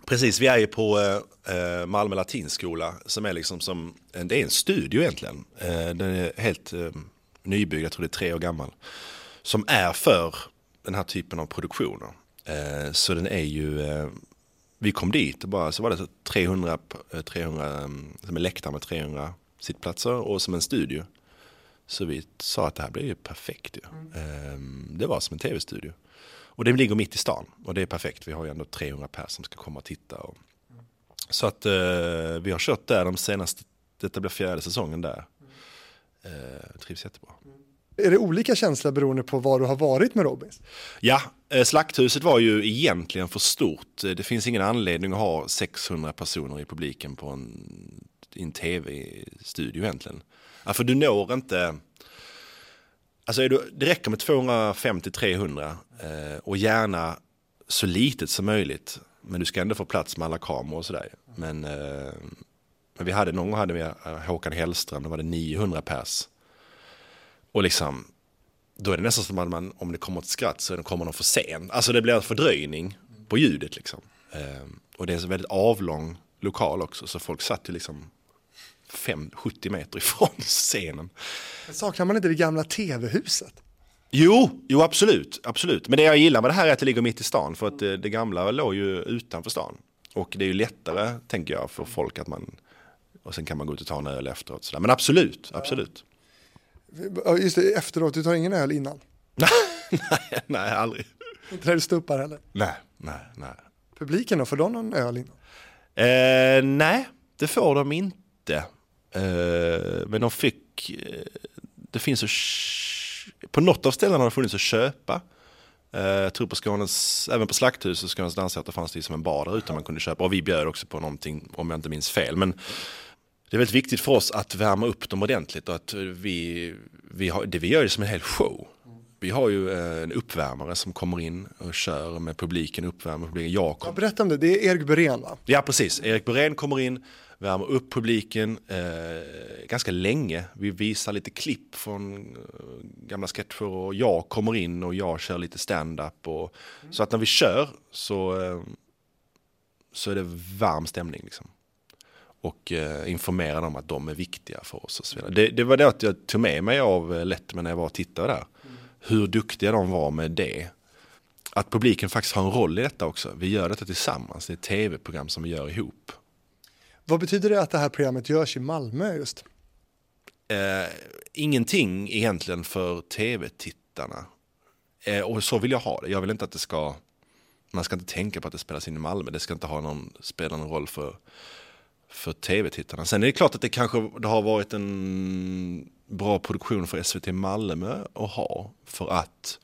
Precis, vi är ju på eh, eh Malmö latinskola som är liksom som, det är en studio egentligen. Eh, den är helt eh, nybyggd, jag tror det är tre år gammal. Som är för den här typen av produktioner. Eh, så den är ju, eh, vi kom dit och bara så var det 300, 300 eh, som en läktare med 300 sittplatser och som en studio. Så vi sa att det här blir ju perfekt ju. Mm. Det var som en tv-studio. Och det ligger mitt i stan och det är perfekt. Vi har ju ändå 300 personer som ska komma och titta. Och... Så att vi har kört där de senaste, detta blir fjärde säsongen där. Eh, trivs jättebra. Är det olika känslor beroende på var du har varit med Robins? Ja, eh, Slakthuset var ju egentligen för stort. Eh, det finns ingen anledning att ha 600 personer i publiken på en, en tv-studio egentligen. Ja, för du når inte Alltså du, det räcker med 250-300 eh, och gärna så litet som möjligt. Men du ska ändå få plats med alla kameror och sådär. Men, men vi hade någon gång hade vi Håkan Hellström, då var det 900 pers. Och liksom, då är det nästan som att man, om det kommer ett skratt så kommer någon för sen. Alltså det blir en fördröjning på ljudet liksom. Eh, och det är en väldigt avlång lokal också, så folk satt ju liksom 5, 70 meter ifrån scenen. Saknar man inte det gamla tv-huset? Jo, jo absolut, absolut. Men det jag gillar med det här är att det ligger mitt i stan. För att det, det gamla låg ju utanför stan. Och det är ju lättare, tänker jag, för folk att man... Och sen kan man gå ut och ta en öl efteråt. Sådär. Men absolut, absolut. Just det, efteråt, du tar ingen öl innan? nej, nej, aldrig. Inte när du ståuppar heller? Nej, nej, nej. Publiken då, får de någon öl innan? Eh, nej, det får de inte. Eh, men de fick, eh, det finns att, på något av ställena har det funnits att köpa. Eh, jag tror på Skånes, även på Slakthuset Skånes dansteater fanns det som en bar där ute man kunde köpa. Och vi bjöd också på någonting, om jag inte minns fel. Men det är väldigt viktigt för oss att värma upp dem ordentligt och att vi, vi har, det vi gör är som en hel show. Vi har ju en uppvärmare som kommer in och kör med publiken, uppvärmer publiken. Jag kom... ja, berätta om det, det är Erik Burén va? Ja precis, Erik Burén kommer in, värmer upp publiken eh, ganska länge. Vi visar lite klipp från eh, gamla sketcher och jag kommer in och jag kör lite stand-up. Och, mm. Så att när vi kör så, eh, så är det varm stämning. Liksom. Och eh, informerar dem att de är viktiga för oss. Och så vidare. Det, det var det att jag tog med mig av eh, Letterman när jag var och tittade där. Mm. Hur duktiga de var med det. Att publiken faktiskt har en roll i detta också. Vi gör detta tillsammans. Det är ett tv-program som vi gör ihop. Vad betyder det att det här programmet görs i Malmö just? Eh, ingenting egentligen för tv-tittarna. Eh, och så vill jag ha det. Jag vill inte att det ska, man ska inte tänka på att det spelas in i Malmö. Det ska inte ha någon, spela någon roll för, för tv-tittarna. Sen är det klart att det kanske det har varit en bra produktion för SVT Malmö att ha. För att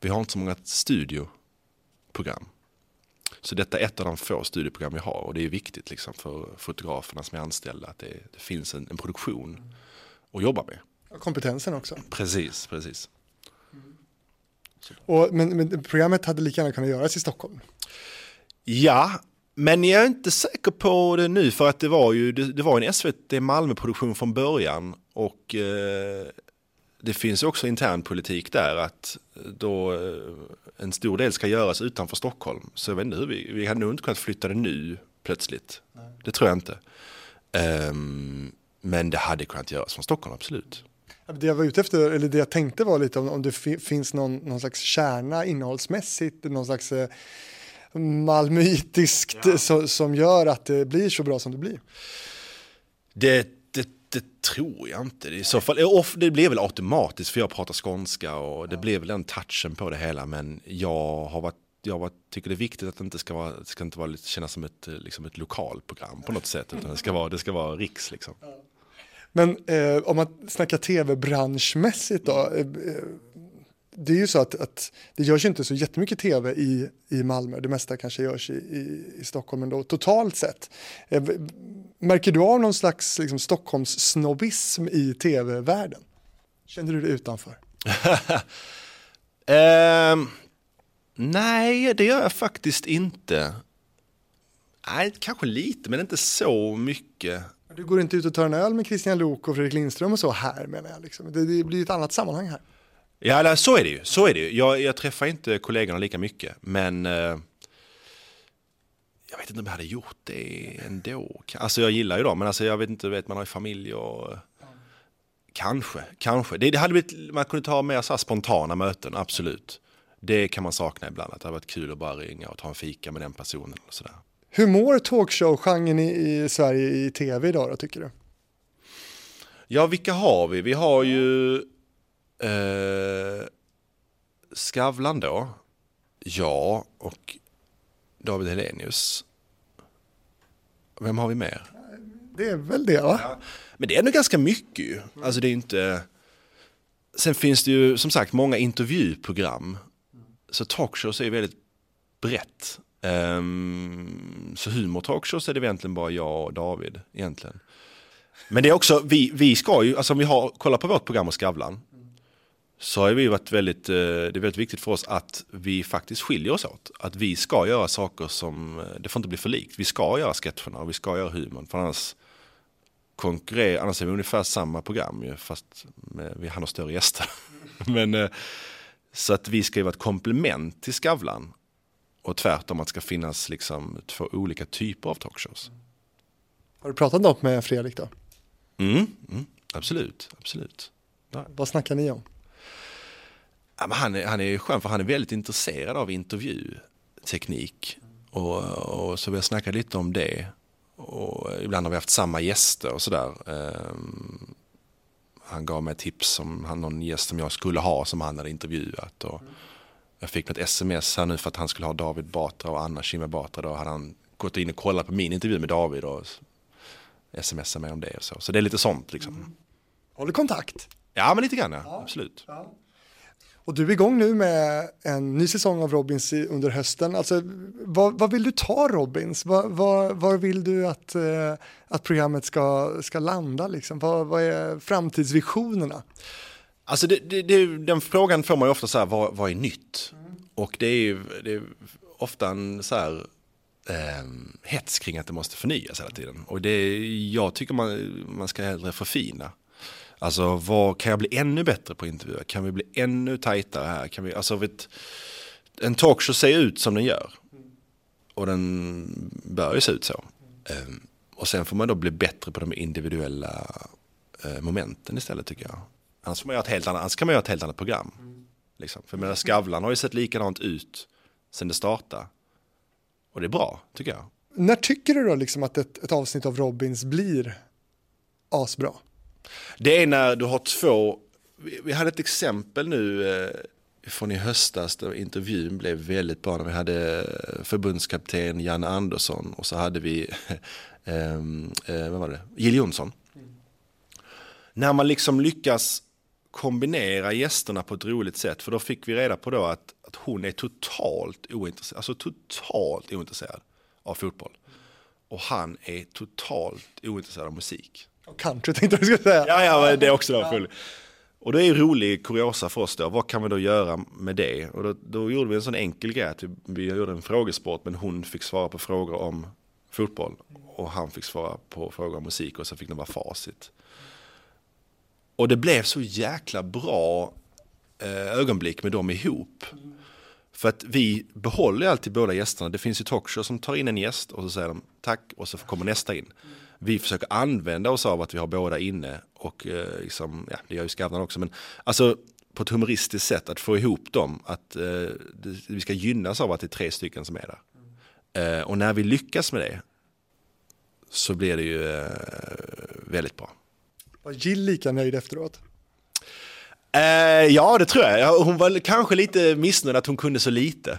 vi har inte så många studioprogram. Så detta är ett av de få studieprogram vi har och det är viktigt liksom för fotograferna som är anställda att det, det finns en, en, produktion att jobba med. Kompetensen också. Precis, precis. Och, men, men programmet hade lika gärna kunnat göras i Stockholm? Ja, men jag är inte säker på det nu för att det var ju det, det var en SVT Malmö-produktion från början och eh, det finns också intern politik där att då eh, en stor del ska göras utanför Stockholm. Så jag vet inte hur vi, vi hade nog inte kunnat flytta det nu plötsligt. Nej. Det tror jag inte. Um, men det hade kunnat göras från Stockholm, absolut. Det jag var ute efter, eller det jag tänkte var lite om, om det finns någon, någon slags kärna innehållsmässigt, någon slags eh, malmöitiskt ja. så, som gör att det blir så bra som det blir. Det det tror jag inte. I så fall, det blir väl automatiskt för jag pratar skånska och det blir väl den touchen på det hela. Men jag har varit jag tycker det är viktigt att det inte ska, vara, det ska inte vara, kännas som ett, liksom ett lokalprogram på något sätt. Utan det ska vara, det ska vara riks liksom. Men eh, om man snackar tv-branschmässigt då. Eh, det är ju så att, att det görs inte så jättemycket tv i, i Malmö. Det mesta kanske görs i, i, i Stockholm ändå, totalt sett. Eh, märker du av någon slags liksom, Stockholms-snobbism i tv-världen? Känner du det utanför? Ehm, nej, det gör jag faktiskt inte. Nej, kanske lite, men inte så mycket. Du går inte ut och tar en öl med Christian Lok och Fredrik Lindström och så här menar jag. Liksom. Det, det blir ett annat sammanhang här. Ja, så är det ju. Så är det ju. Jag, jag träffar inte kollegorna lika mycket, men eh, jag vet inte om jag hade gjort det ändå. Alltså jag gillar ju dem, men alltså, jag vet inte, vet, man har ju familj och Kanske, kanske. Det, det hade blivit, man kunde ta mer så här spontana möten, absolut. Det kan man sakna ibland, att det hade varit kul att bara ringa och ta en fika med den personen. Och sådär. Hur mår talkshow-genren i, i Sverige i tv idag då, tycker du? Ja, vilka har vi? Vi har ju eh, Skavlan då. Ja, och David Helenius. Vem har vi mer? Det är väl det va? Ja. Men det är nog ganska mycket ju. Alltså det är inte... Sen finns det ju som sagt många intervjuprogram. Så talkshows är väldigt brett. Um, så humor-talkshows är det egentligen bara jag och David egentligen. Men det är också, vi, vi ska ju, alltså om vi har, kollar på vårt program och Skavlan. Så har vi varit väldigt, eh, det är väldigt viktigt för oss att vi faktiskt skiljer oss åt. Att vi ska göra saker som, eh, det får inte bli för likt. Vi ska göra sketcherna och vi ska göra humorn. För annars konkurrera, annars är vi ungefär samma program ju, fast med, vi har större gäster. Men, eh, så att vi ska ju vara ett komplement till Skavlan. Och tvärtom att det ska finnas liksom två olika typer av talkshows. Har du pratat något med Fredrik då? Mm, mm absolut, absolut. Där. Vad snackar ni om? Han, är, han är skön för han är väldigt intresserad av intervjuteknik. Och, och så vi har snackat lite om det. Och ibland har vi haft samma gäster och sådär. Um, han gav mig tips om han, någon gäst som jag skulle ha som han hade intervjuat. Och jag fick något sms här nu för att han skulle ha David Batra och Anna Kinberg Batra. Då hade han gått in och kollat på min intervju med David och smsat mig om det. Och så. så det är lite sånt liksom. Mm. Du kontakt? Ja, men lite grann ja. absolut. Ja. Och du är igång nu med en ny säsong av Robins under hösten. Alltså, vad, vad vill du ta Robins? Var, var, var vill du att, eh, att programmet ska, ska landa? Liksom? Vad, vad är framtidsvisionerna? Alltså det, det, det, den frågan får man ju ofta så här, vad, vad är nytt? Mm. Och det är ju det är ofta en så här eh, hets kring att det måste förnyas hela tiden. Och det, jag tycker man, man ska hellre förfina. Alltså vad, kan jag bli ännu bättre på intervjuer? Kan vi bli ännu tajtare här? Kan vi, alltså vet, en talkshow ser ut som den gör. Och den bör ju se ut så. Ehm, och sen får man då bli bättre på de individuella eh, momenten istället tycker jag. Annars, får man göra ett helt annat, annars kan man göra ett helt annat program. Liksom. För menar, Skavlan har ju sett likadant ut sen det startade. Och det är bra, tycker jag. När tycker du då liksom att ett, ett avsnitt av Robins blir asbra? Det är när du har två, vi hade ett exempel nu eh, från i höstas där intervjun blev väldigt bra när vi hade eh, förbundskapten Janne Andersson och så hade vi, eh, eh, vad var det, Jill Johnson. Mm. När man liksom lyckas kombinera gästerna på ett roligt sätt, för då fick vi reda på då att, att hon är totalt ointresserad, alltså totalt ointresserad av fotboll. Och han är totalt ointresserad av musik. Country tänkte jag skulle säga. Ja, ja, det är också då full. Och det är en rolig kuriosa för oss då. Vad kan vi då göra med det? Och då, då gjorde vi en sån enkel grej att vi, vi gjorde en frågesport men hon fick svara på frågor om fotboll och han fick svara på frågor om musik och så fick de vara facit. Och det blev så jäkla bra eh, ögonblick med dem ihop. För att vi behåller alltid båda gästerna. Det finns ju talkshow som tar in en gäst och så säger de tack och så kommer nästa in vi försöker använda oss av att vi har båda inne och eh, liksom, ja, det gör ju Skavlan också, men alltså på ett humoristiskt sätt att få ihop dem, att eh, vi ska gynnas av att det är tre stycken som är där. Eh, och när vi lyckas med det så blir det ju eh, väldigt bra. Var Jill lika nöjd efteråt? Eh, ja, det tror jag. Hon var kanske lite missnöjd att hon kunde så lite.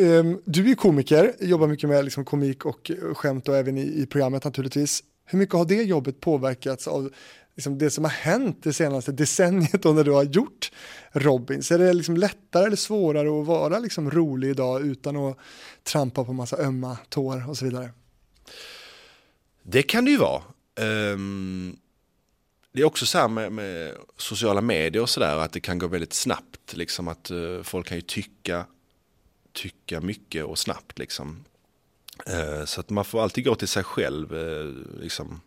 Ehm, du är komiker, jobbar mycket med liksom komik och skämt och även i, i programmet naturligtvis. Hur mycket har det jobbet påverkats av liksom det som har hänt det senaste decenniet då när du har gjort Robins? Är det liksom lättare eller svårare att vara liksom rolig idag utan att trampa på massa ömma tår och så vidare? Det kan det ju vara. Um, det är också så här med, med sociala medier och sådär att det kan gå väldigt snabbt. Liksom att uh, folk kan ju tycka, tycka mycket och snabbt liksom. Uh, så att man får alltid gå till sig själv. Uh, liksom.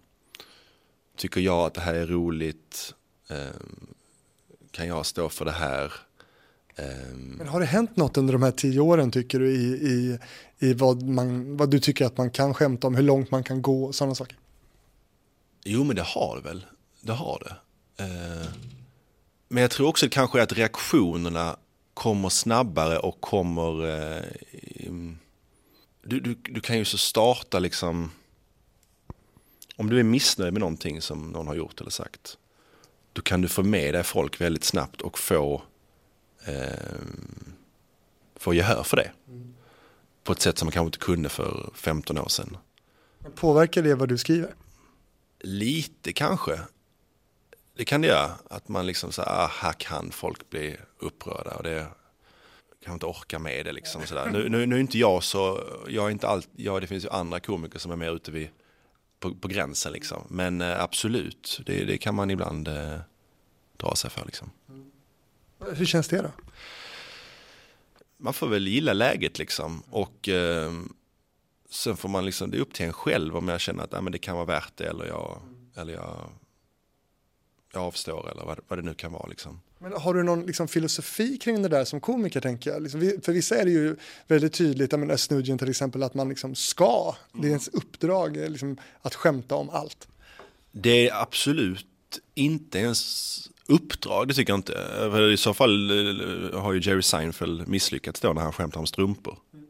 Tycker jag att det här är roligt? kan jag stå för det här? Men har det hänt något under de här tio åren tycker du i, i, i vad, man, vad du tycker att man kan skämta om, hur långt man kan gå och sådana saker? Jo men det har det väl det har det. Eh, men jag tror också kanske att reaktionerna kommer snabbare och kommer... Eh, du, du, du kan ju så starta liksom... Om du är missnöjd med någonting som någon har gjort eller sagt. Då kan du få med dig folk väldigt snabbt och få, eh, få gehör för det. På ett sätt som man kanske inte kunde för 15 år sedan. Påverkar det vad du skriver? Lite kanske det kan det göra. Att man liksom så ah, här kan folk bli upprörda och det kan inte orka med det liksom. Så nu, nu, nu, är inte jag så, jag är inte allt, ja, det finns ju andra komiker som är mer ute vid, på, på gränsen liksom. Men eh, absolut, det, det, kan man ibland eh, dra sig för liksom. Hur känns det då? Man får väl gilla läget liksom. Och eh, sen får man liksom, det är upp till en själv om jag känner att ah, men det kan vara värt det eller jag, eller jag jag avstår eller vad, vad det nu kan vara. Liksom. Men har du någon liksom, filosofi kring det där som komiker tänker jag? Liksom, för vissa är det ju väldigt tydligt, menar Snudgen till exempel, att man liksom ska, det är ens uppdrag eh, liksom, att skämta om allt. Det är absolut inte ens uppdrag, det tycker jag inte. I så fall eh, har ju Jerry Seinfeld misslyckats då när han skämtar om strumpor. Mm.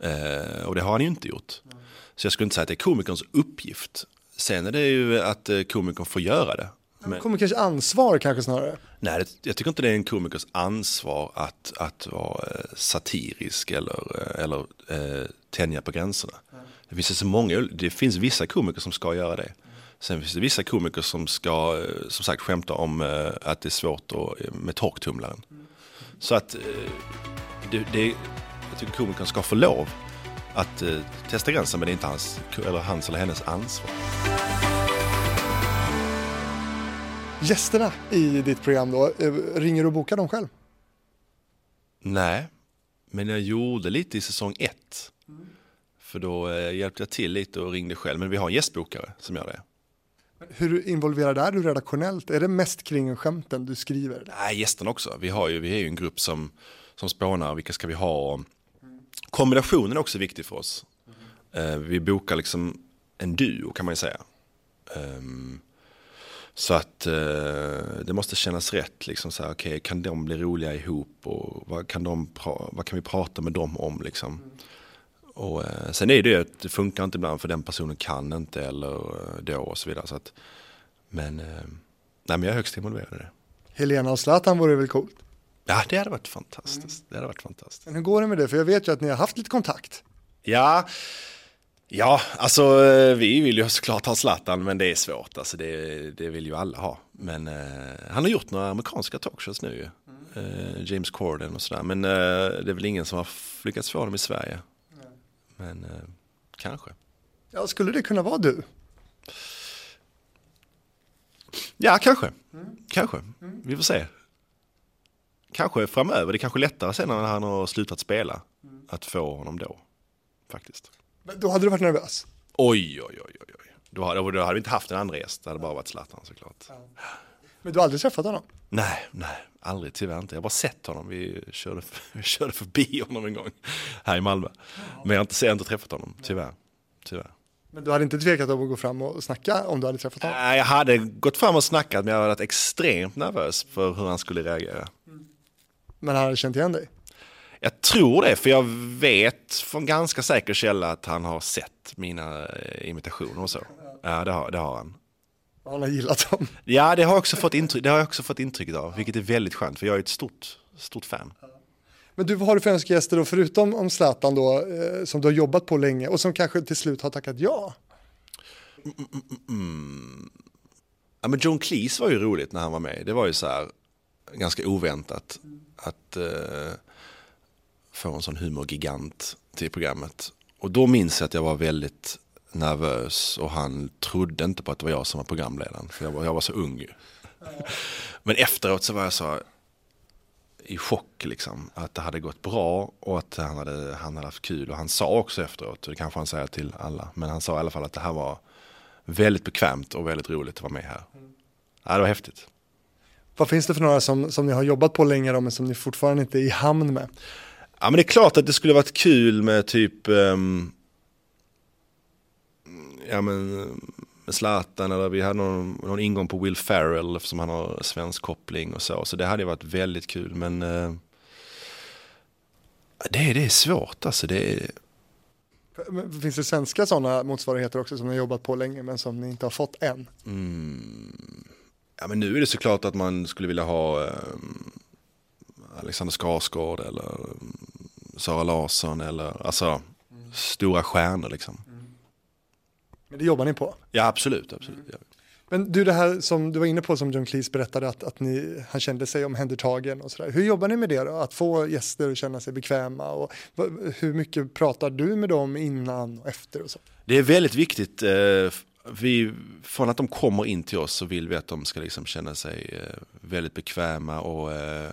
Eh, och det har han ju inte gjort. Mm. Så jag skulle inte säga att det är komikerns uppgift. Sen är det ju att komikern får göra det. Men, komikers ansvar kanske snarare? Nej, jag tycker inte det är en komikers ansvar att, att vara eh, satirisk eller, eh, eller eh, tänja på gränserna. Mm. Det finns så många, det finns vissa komiker som ska göra det. Sen finns det vissa komiker som ska, eh, som sagt, skämta om att det är svårt att, med torktumlaren. Mm. Så att det, det, jag tycker komikern ska få lov att testa gränsen men det är inte hans, eller hans eller hennes ansvar. Gästerna i ditt program då, eh, ringer du och bokar dem själv? Nej, men jag gjorde lite i säsong ett. Mm. För då eh, hjälpte jag till lite och ringde själv. Men vi har en gästbokare som gör det. Hur involverad är du redaktionellt? Är det mest kring skämten du skriver? Nej, gästerna också. Vi, har ju, vi är ju en grupp som, som spånar, vilka ska vi ha? Kombinationen är också viktig för oss. Mm. Uh, vi bokar liksom en duo kan man ju säga. Um, så att eh, det måste kännas rätt. Liksom så här, okay, kan de bli roliga ihop och vad kan, de vad kan vi prata med dem om? Liksom? Mm. Och, eh, sen är det ju att det funkar inte ibland för den personen kan inte eller eh, då och så vidare. Så att, men, eh, nej, men jag är högst involverad i det. Helena och Zlatan vore väl coolt? Ja, det hade varit fantastiskt. Mm. Det hade varit fantastiskt. Men hur går det med det? För jag vet ju att ni har haft lite kontakt. Ja, Ja, alltså vi vill ju såklart ha Zlatan men det är svårt. Alltså det, det vill ju alla ha. Men eh, han har gjort några amerikanska talkshows nu ju. Mm. Eh, James Corden och sådär. Men eh, det är väl ingen som har lyckats få dem i Sverige. Mm. Men eh, kanske. Ja, skulle det kunna vara du? Ja, kanske. Mm. Kanske. Mm. Vi får se. Kanske framöver. Det är kanske lättare sen när han har slutat spela. Mm. Att få honom då. Faktiskt. Då hade du varit nervös? Oj, oj, oj, oj. Då hade, då hade vi inte haft en andra gäst, det hade bara varit Zlatan såklart. Ja. Men du har aldrig träffat honom? Nej, nej, aldrig tyvärr inte. Jag har bara sett honom, vi körde, vi körde förbi honom en gång här i Malmö. Men jag har inte, jag har inte träffat honom, tyvärr. tyvärr. Men du hade inte tvekat om att gå fram och snacka om du hade träffat honom? Nej, jag hade gått fram och snackat men jag hade varit extremt nervös för hur han skulle reagera. Men han hade känt igen dig? Jag tror det, för jag vet från ganska säker källa att han har sett mina eh, imitationer och så. Ja, det har, det har han. Han har gillat dem. Ja, det har, jag också fått intryck, det har jag också fått intrycket av, vilket är väldigt skönt, för jag är ett stort, stort fan. Men du, vad har du för önskegäster då, förutom om Zlatan då, eh, som du har jobbat på länge och som kanske till slut har tackat ja? Mm, mm, mm, mm. ja, men John Cleese var ju roligt när han var med. Det var ju så här ganska oväntat att eh, få en sån humorgigant till programmet. Och då minns jag att jag var väldigt nervös och han trodde inte på att det var jag som var programledaren. För jag var, jag var så ung ju. Men efteråt så var jag så i chock liksom. Att det hade gått bra och att han hade, han hade haft kul. Och han sa också efteråt, det kanske han säger till alla. Men han sa i alla fall att det här var väldigt bekvämt och väldigt roligt att vara med här. Ja, det var häftigt. Vad finns det för några som, som ni har jobbat på länge då, men som ni fortfarande inte är i hamn med? Ja men det är klart att det skulle varit kul med typ um, Ja men med Zlatan eller vi hade någon, någon ingång på Will Ferrell eftersom han har svensk koppling och så. Så det hade varit väldigt kul men uh, det, det är svårt alltså. Det är... Finns det svenska sådana motsvarigheter också som ni har jobbat på länge men som ni inte har fått än? Mm. Ja men nu är det såklart att man skulle vilja ha um, Alexander Skarsgård eller Sara Larsson eller alltså mm. stora stjärnor liksom. Mm. Men det jobbar ni på? Ja absolut, absolut. Mm. Men du det här som du var inne på som John Cleese berättade att, att ni, han kände sig omhändertagen och sådär. Hur jobbar ni med det då? Att få gäster att känna sig bekväma och hur mycket pratar du med dem innan och efter och så? Det är väldigt viktigt. Eh, vi, från att de kommer in till oss så vill vi att de ska liksom känna sig eh, väldigt bekväma och eh,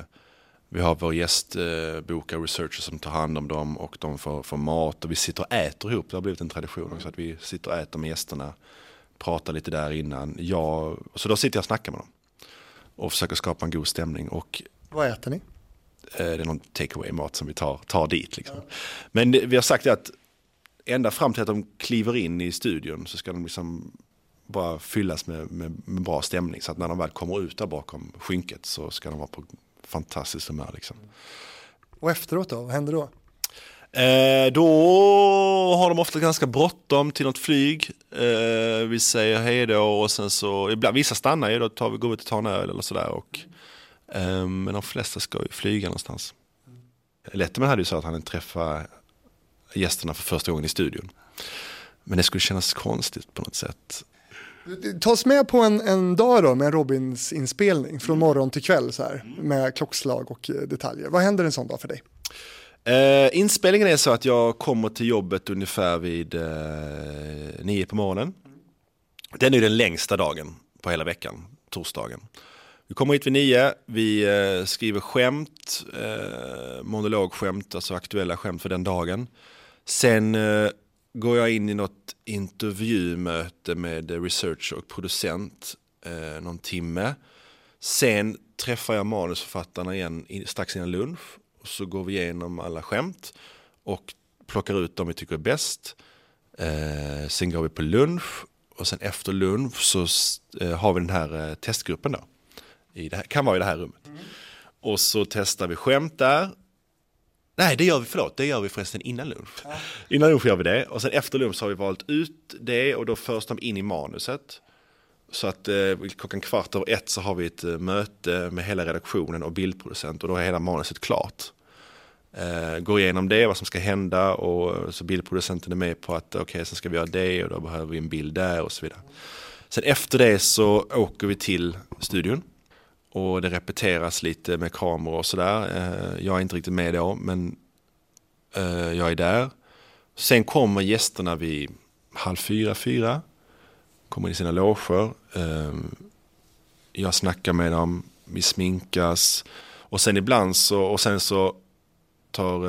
vi har vår gästbokare, researcher som tar hand om dem och de får, får mat och vi sitter och äter ihop. Det har blivit en tradition också att vi sitter och äter med gästerna, pratar lite där innan. Jag, så då sitter jag och snackar med dem och försöker skapa en god stämning. Och, Vad äter ni? Eh, det är någon takeaway mat som vi tar, tar dit. Liksom. Ja. Men vi har sagt att ända fram till att de kliver in i studion så ska de liksom bara fyllas med, med, med, bra stämning. Så att när de väl kommer ut där bakom skynket så ska de vara på fantastiskt humör. Liksom. Och efteråt då, vad händer då? Eh, då har de ofta ganska bråttom till något flyg. Eh, vi säger hej då och sen så, ibland, vissa stannar ju, då tar vi, går ut och tar en öl eller sådär. Och, eh, men de flesta ska ju flyga någonstans. Letterman hade ju så att han träffade gästerna för första gången i studion. Men det skulle kännas konstigt på något sätt. Ta oss med på en, en dag då med en Robins inspelning från morgon till kväll så här med klockslag och eh, detaljer. Vad händer en sån dag för dig? Uh, inspelningen är så att jag kommer till jobbet ungefär vid uh, nio på morgonen. Den är den längsta dagen på hela veckan, torsdagen. Vi kommer hit vid nio, vi uh, skriver skämt, uh, monologskämt, alltså aktuella skämt för den dagen. Sen går jag in i något intervjumöte med researcher och producent eh, någon timme. Sen träffar jag manusförfattarna igen strax innan lunch. Och så går vi igenom alla skämt och plockar ut de vi tycker är bäst. Eh, sen går vi på lunch och sen efter lunch så eh, har vi den här eh, testgruppen då. I det här, kan vara i det här rummet. Mm. Och så testar vi skämt där Nej, det gör vi, förlåt, det gör vi förresten innan lunch. Ja. Innan lunch gör vi det och sen efter lunch har vi valt ut det och då förs de in i manuset. Så att eh, klockan kvart över ett så har vi ett eh, möte med hela redaktionen och bildproducent och då är hela manuset klart. Eh, går igenom det, vad som ska hända och så bildproducenten är med på att okej, okay, sen ska vi göra det och då behöver vi en bild där och så vidare. Sen efter det så åker vi till studion och det repeteras lite med kameror och sådär. Eh, jag är inte riktigt med då, men eh, jag är där. Sen kommer gästerna vid halv fyra, fyra. Kommer i sina loger. Eh, jag snackar med dem, vi sminkas. Och sen ibland så, och sen så tar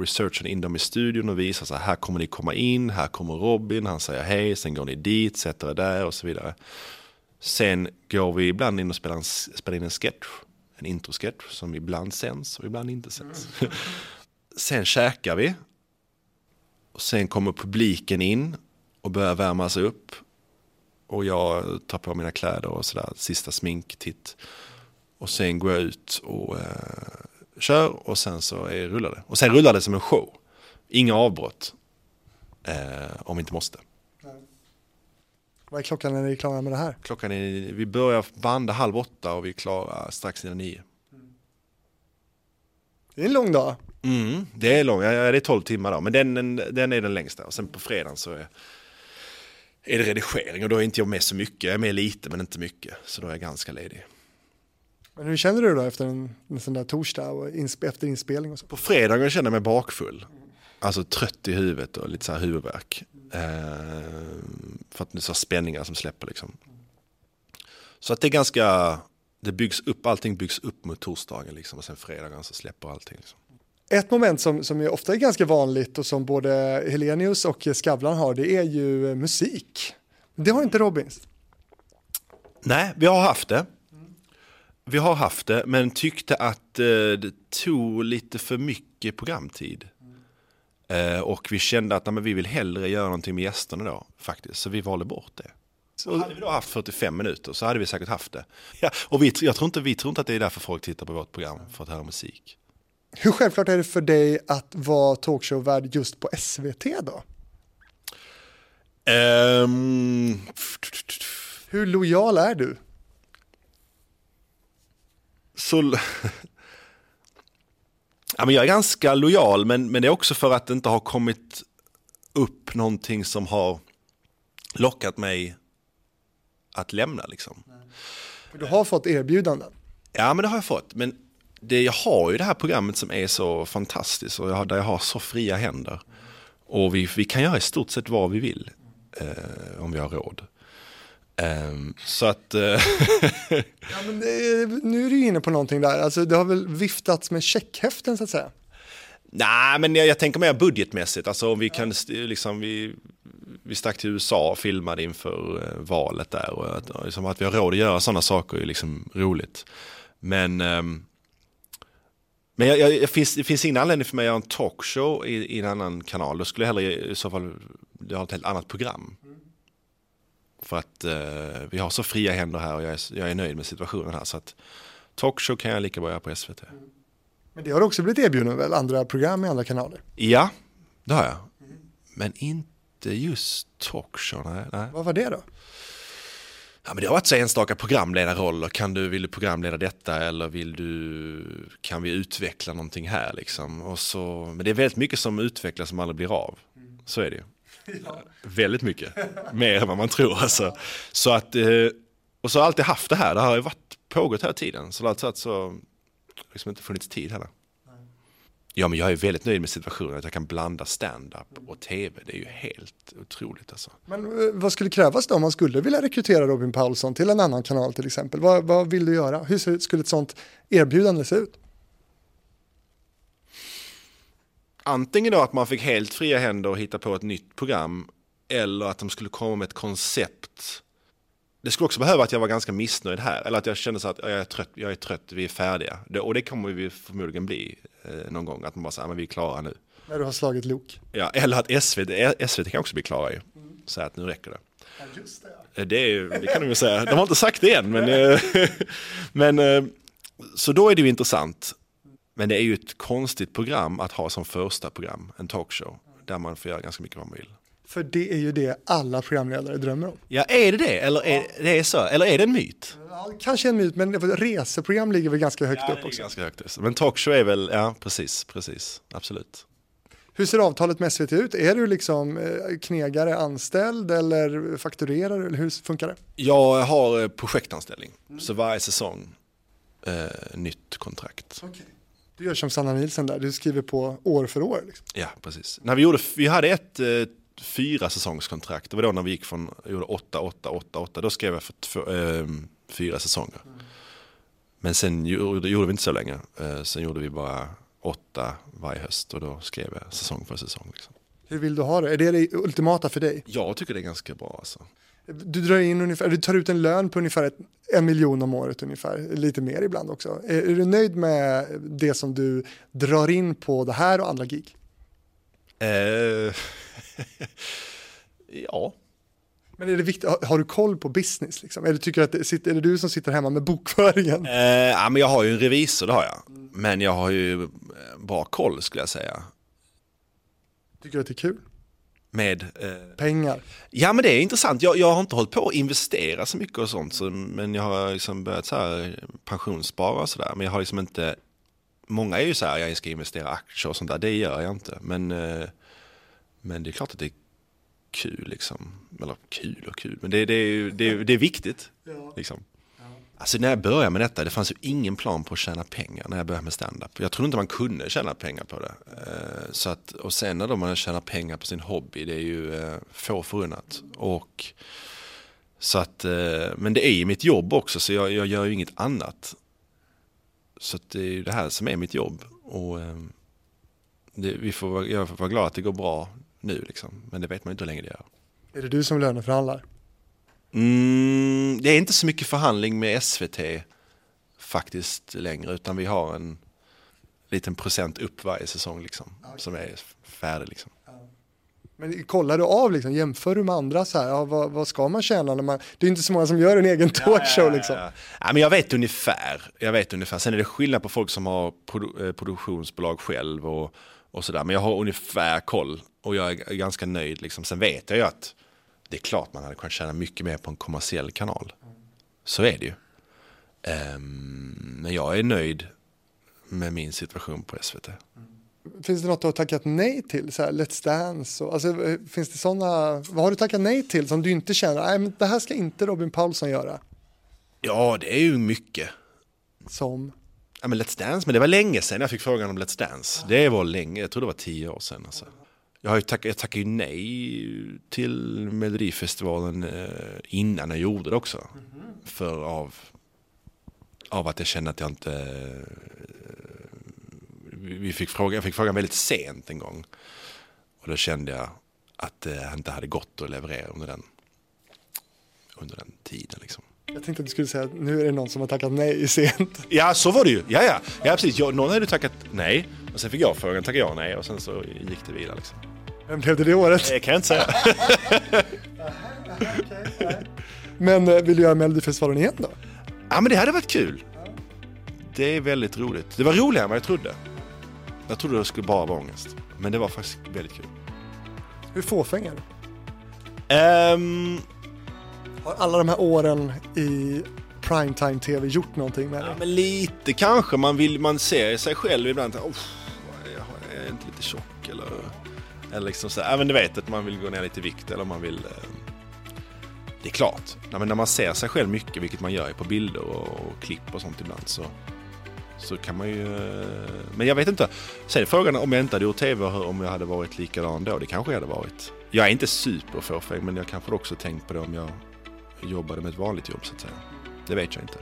researchen in dem i studion och visar så här, här kommer ni komma in, här kommer Robin, han säger hej, sen går ni dit, sätter er där och så vidare. Sen går vi ibland in och spelar, en, spelar in en sketch, en introsketch som ibland sänds och ibland inte sänds. Mm. sen käkar vi. Och sen kommer publiken in och börjar värmas upp. Och jag tar på mina kläder och sådär, sista sminktitt. Och sen går jag ut och eh, kör och sen så är, rullar det. Och sen rullar det som en show. Inga avbrott. Eh, om vi inte måste. Vad är klockan när ni är klara med det här? Klockan är, vi börjar banda halv åtta och vi är klara strax innan nio. Det är en lång dag. Mm, det är lång, ja, det är tolv timmar då, men den, den är den längsta. Och sen på fredagen så är, är det redigering och då är inte jag med så mycket. Jag är med lite men inte mycket, så då är jag ganska ledig. Men hur känner du då efter en, en sån där torsdag och inspe, efter inspelning? Och så? På fredagen känner jag mig bakfull. Alltså trött i huvudet och lite så här huvudvärk. Eh, för att det är så spänningar som släpper liksom. Så att det är ganska, det byggs upp, allting byggs upp mot torsdagen liksom och sen fredagen så släpper allting. Liksom. Ett moment som, som ofta är ganska vanligt och som både Helenius och Skavlan har det är ju musik. Det har inte Robins. Nej, vi har haft det. Vi har haft det, men tyckte att eh, det tog lite för mycket programtid. Eh, och vi kände att nej, vi vill hellre göra någonting med gästerna då, faktiskt. Så vi valde bort det. Så hade vi då haft 45 minuter så hade vi säkert haft det. Ja, och vi, jag tror inte, vi tror inte att det är därför folk tittar på vårt program, för att höra musik. Hur självklart är det för dig att vara talkshow-värd just på SVT då? Um... Hur lojal är du? Så... ja, men jag är ganska lojal, men, men det är också för att det inte har kommit upp någonting som har lockat mig att lämna. Liksom. För du har fått erbjudanden? Ja, men det har jag fått. Men det, jag har ju det här programmet som är så fantastiskt och jag, där jag har så fria händer. Och vi, vi kan göra i stort sett vad vi vill eh, om vi har råd. Um, så att... Uh ja, men det, nu är du inne på någonting där, alltså det har väl viftats med checkhäften så att säga? Nej, men jag, jag, tänker mer budgetmässigt, alltså om vi kan, liksom vi, vi stack till USA och filmade inför uh, valet där och att, liksom, att vi har råd att göra sådana saker är liksom roligt. Men um, men jag, jag, finns, det finns ingen anledning för mig att göra en talkshow i, i en annan kanal. Då skulle jag hellre i så fall ha ett helt annat program. För att eh, vi har så fria händer här och jag är, jag är nöjd med situationen här. Så att talkshow kan jag lika bra göra på SVT. Men det har också blivit erbjuden väl, andra program i andra kanaler? Ja, det har jag. Men inte just talkshow, nej. nej. Vad var det då? Ja, men det har varit så enstaka programledarroller. Kan du, vill du programleda detta eller vill du, kan vi utveckla någonting här liksom? Och så, men det är väldigt mycket som utvecklas som aldrig blir av. Så är det ju. Ja. Väldigt mycket. Mer än vad man tror alltså. Så att, eh, och så har jag alltid haft det här. Det har ju varit pågått hela tiden. Så alltså så liksom inte funnits tid heller. Ja, men jag är väldigt nöjd med situationen att jag kan blanda stand-up och tv. Det är ju helt otroligt alltså. Men eh, vad skulle krävas då om man skulle vilja rekrytera Robin Paulsson till en annan kanal till exempel? Vad, vad vill du göra? Hur skulle ett sånt erbjudande se ut? Antingen då att man fick helt fria händer och hitta på ett nytt program eller att de skulle komma med ett koncept. Det skulle också behöva att jag var ganska missnöjd här eller att jag kände så att jag är trött, jag är trött vi är färdiga. Det, och det kommer vi förmodligen bli eh, någon gång, att man bara säger att vi är klara nu. När du har slagit lok. Ja, eller att SVT, SVT kan också bli klara ju. Mm. Säga att nu räcker det. Ja, just det. Ja. Det, är, det kan de ju säga. De har inte sagt det än, men, eh, men eh, så då är det ju intressant. Men det är ju ett konstigt program att ha som första program, en talkshow, där man får göra ganska mycket vad man vill. För det är ju det alla programledare drömmer om. Ja, är det det? Eller är det är så? Eller är det en myt? Ja, kanske en myt, men reseprogram ligger väl ganska högt ja, upp också. ganska högt. Men talkshow är väl, ja precis, precis, absolut. Hur ser avtalet med SVT ut? Är du liksom eh, knegare anställd eller fakturerar eller hur funkar det? Jag har eh, projektanställning, mm. så varje säsong eh, nytt kontrakt. Okay. Du gör som Sanna Nilsen där, du skriver på år för år. Liksom. Ja, precis. När vi, gjorde, vi hade ett eh, fyra säsongskontrakt, det var då när vi gick från, gjorde åtta, åtta, åtta, åtta, då skrev jag för två, eh, fyra säsonger. Mm. Men sen gjorde, gjorde vi inte så länge, eh, sen gjorde vi bara åtta varje höst och då skrev jag säsong för säsong. Liksom. Hur vill du ha det? Är det det ultimata för dig? Jag tycker det är ganska bra alltså. Du drar in ungefär, du tar ut en lön på ungefär ett, en miljon om året ungefär, lite mer ibland också. Är, är, du nöjd med det som du drar in på det här och andra gig? Uh, ja. Men är det viktigt, har, har, du koll på business? Liksom? Eller tycker att det, är det du som sitter hemma med bokföringen? Uh, ja, men jag har ju en revisor, det har jag. Men jag har ju bra koll skulle jag säga. Tycker du att det är kul? Med eh, pengar. Ja men det är intressant. Jag, jag har inte hållit på att investera så mycket och sånt. Så, men jag har liksom börjat så här pensionsspara och sådär. Men jag har liksom inte, många är ju så här, jag ska investera aktier och sånt där. Det gör jag inte. Men, eh, men det är klart att det är kul liksom. Eller kul och kul, men det, det, är, det, det är viktigt. Ja. Liksom. Alltså när jag började med detta, det fanns ju ingen plan på att tjäna pengar när jag började med stand-up. Jag trodde inte man kunde tjäna pengar på det. Eh, så att, och sen när man tjänar pengar på sin hobby, det är ju eh, få förunnat. Och, så att, eh, men det är ju mitt jobb också, så jag, jag gör ju inget annat. Så det är ju det här som är mitt jobb. Och det, vi får vara, jag får vara glad att det går bra nu liksom. Men det vet man ju inte hur länge det gör. Är det du som löneförhandlar? Mm, det är inte så mycket förhandling med SVT faktiskt längre utan vi har en liten procent upp varje säsong liksom, okay. som är färdig. Liksom. Men kollar du av, liksom, jämför du med andra så här, ja, vad, vad, ska man tjäna när man, det är inte så många som gör en egen talkshow ja, liksom. Ja, ja, men jag vet ungefär, jag vet ungefär, sen är det skillnad på folk som har produ eh, produktionsbolag själv och, och sådär, men jag har ungefär koll och jag är ganska nöjd liksom. Sen vet jag ju att det är klart man hade kunnat tjäna mycket mer på en kommersiell kanal. Så är det ju. Um, men jag är nöjd med min situation på SVT. Finns det något du har tackat nej till? Så här, Let's Dance? Och, alltså, finns det sådana, vad har du tackat nej till som du inte känner, nej men det här ska inte Robin Paulsson göra? Ja, det är ju mycket. Som? Ja men Let's Dance, men det var länge sedan jag fick frågan om Let's Dance. Det var länge, jag tror det var tio år sedan. Alltså. Jag, har ju tack, jag tackade ju nej till Melodifestivalen eh, innan jag gjorde det också. Mm. För av, av att jag kände att jag inte... Eh, vi fick fråga, jag fick frågan väldigt sent en gång. Och då kände jag att det inte hade gått att leverera under den, under den tiden. Liksom. Jag tänkte att du skulle säga att nu är det någon som har tackat nej sent. Ja, så var det ju. Ja, ja, ja precis. Jag, någon hade tackat nej och sen fick jag frågan, tackade jag nej och sen så gick det vidare. Liksom. Vem blev det det året? Det kan jag inte säga. men eh, vill du göra Melodifestivalen igen då? Ja men det hade varit kul. Det är väldigt roligt. Det var roligare än vad jag trodde. Jag trodde det skulle bara vara ångest. Men det var faktiskt väldigt kul. Hur fåfäng är du? Um, Har alla de här åren i primetime-tv gjort någonting med dig? Ja, men lite kanske. Man, vill, man ser sig själv ibland. Oh, jag är inte lite tjock eller eller liksom så, även du vet att man vill gå ner lite i vikt eller man vill... Eh, det är klart, men när man ser sig själv mycket, vilket man gör på bilder och, klipp och sånt ibland så, så kan man ju... Eh, men jag vet inte. Sen är frågan om jag inte hade gjort tv, om jag hade varit likadan då. Det kanske jag hade varit. Jag är inte superfåfäng, men jag kanske också tänkt på det om jag jobbade med ett vanligt jobb så att säga. Det vet jag inte.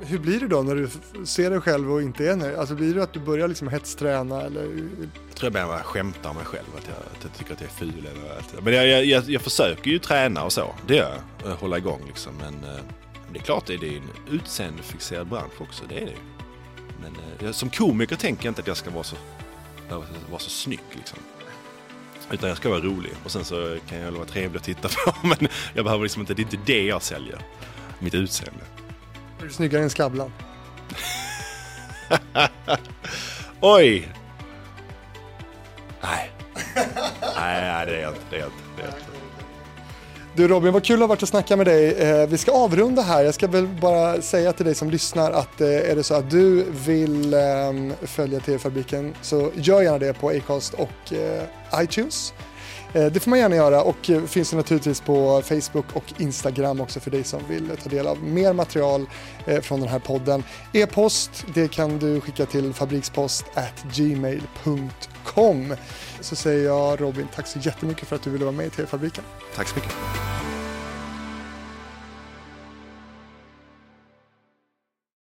Hur blir det då när du ser dig själv och inte är nöjd? Alltså blir det att du börjar liksom hetsträna eller? Jag tror jag börjar skämta om mig själv, att jag, att jag tycker att jag är ful eller att, Men jag, jag, jag, försöker ju träna och så, det gör jag. Eh, hålla igång liksom. Men eh, det är klart, det är en utseendefixerad bransch också, det är det ju. Men eh, som komiker tänker jag inte att jag ska vara så, vara så snygg liksom. Utan jag ska vara rolig och sen så kan jag vara trevlig att titta på. Men jag behöver liksom inte, det är inte det jag säljer. Mitt utseende. Är du snyggare än Skavlan? Oj! Nej. Nej, det är jag inte. Det är jag inte. Det är jag inte. Du Robin, vad kul att ha varit och snacka med dig. Eh, vi ska avrunda här. Jag ska väl bara säga till dig som lyssnar att eh, är det så att du vill ehm, följa TV-fabriken så gör gärna det på Acast och eh, iTunes. Eh, det får man gärna göra och eh, finns naturligtvis på Facebook och Instagram också för dig som vill ta del av mer material eh, från den här podden. E-post, det kan du skicka till fabrikspost@gmail.com. Så säger jag Robin, tack så jättemycket för att du ville vara med i TV-fabriken. Tack så mycket.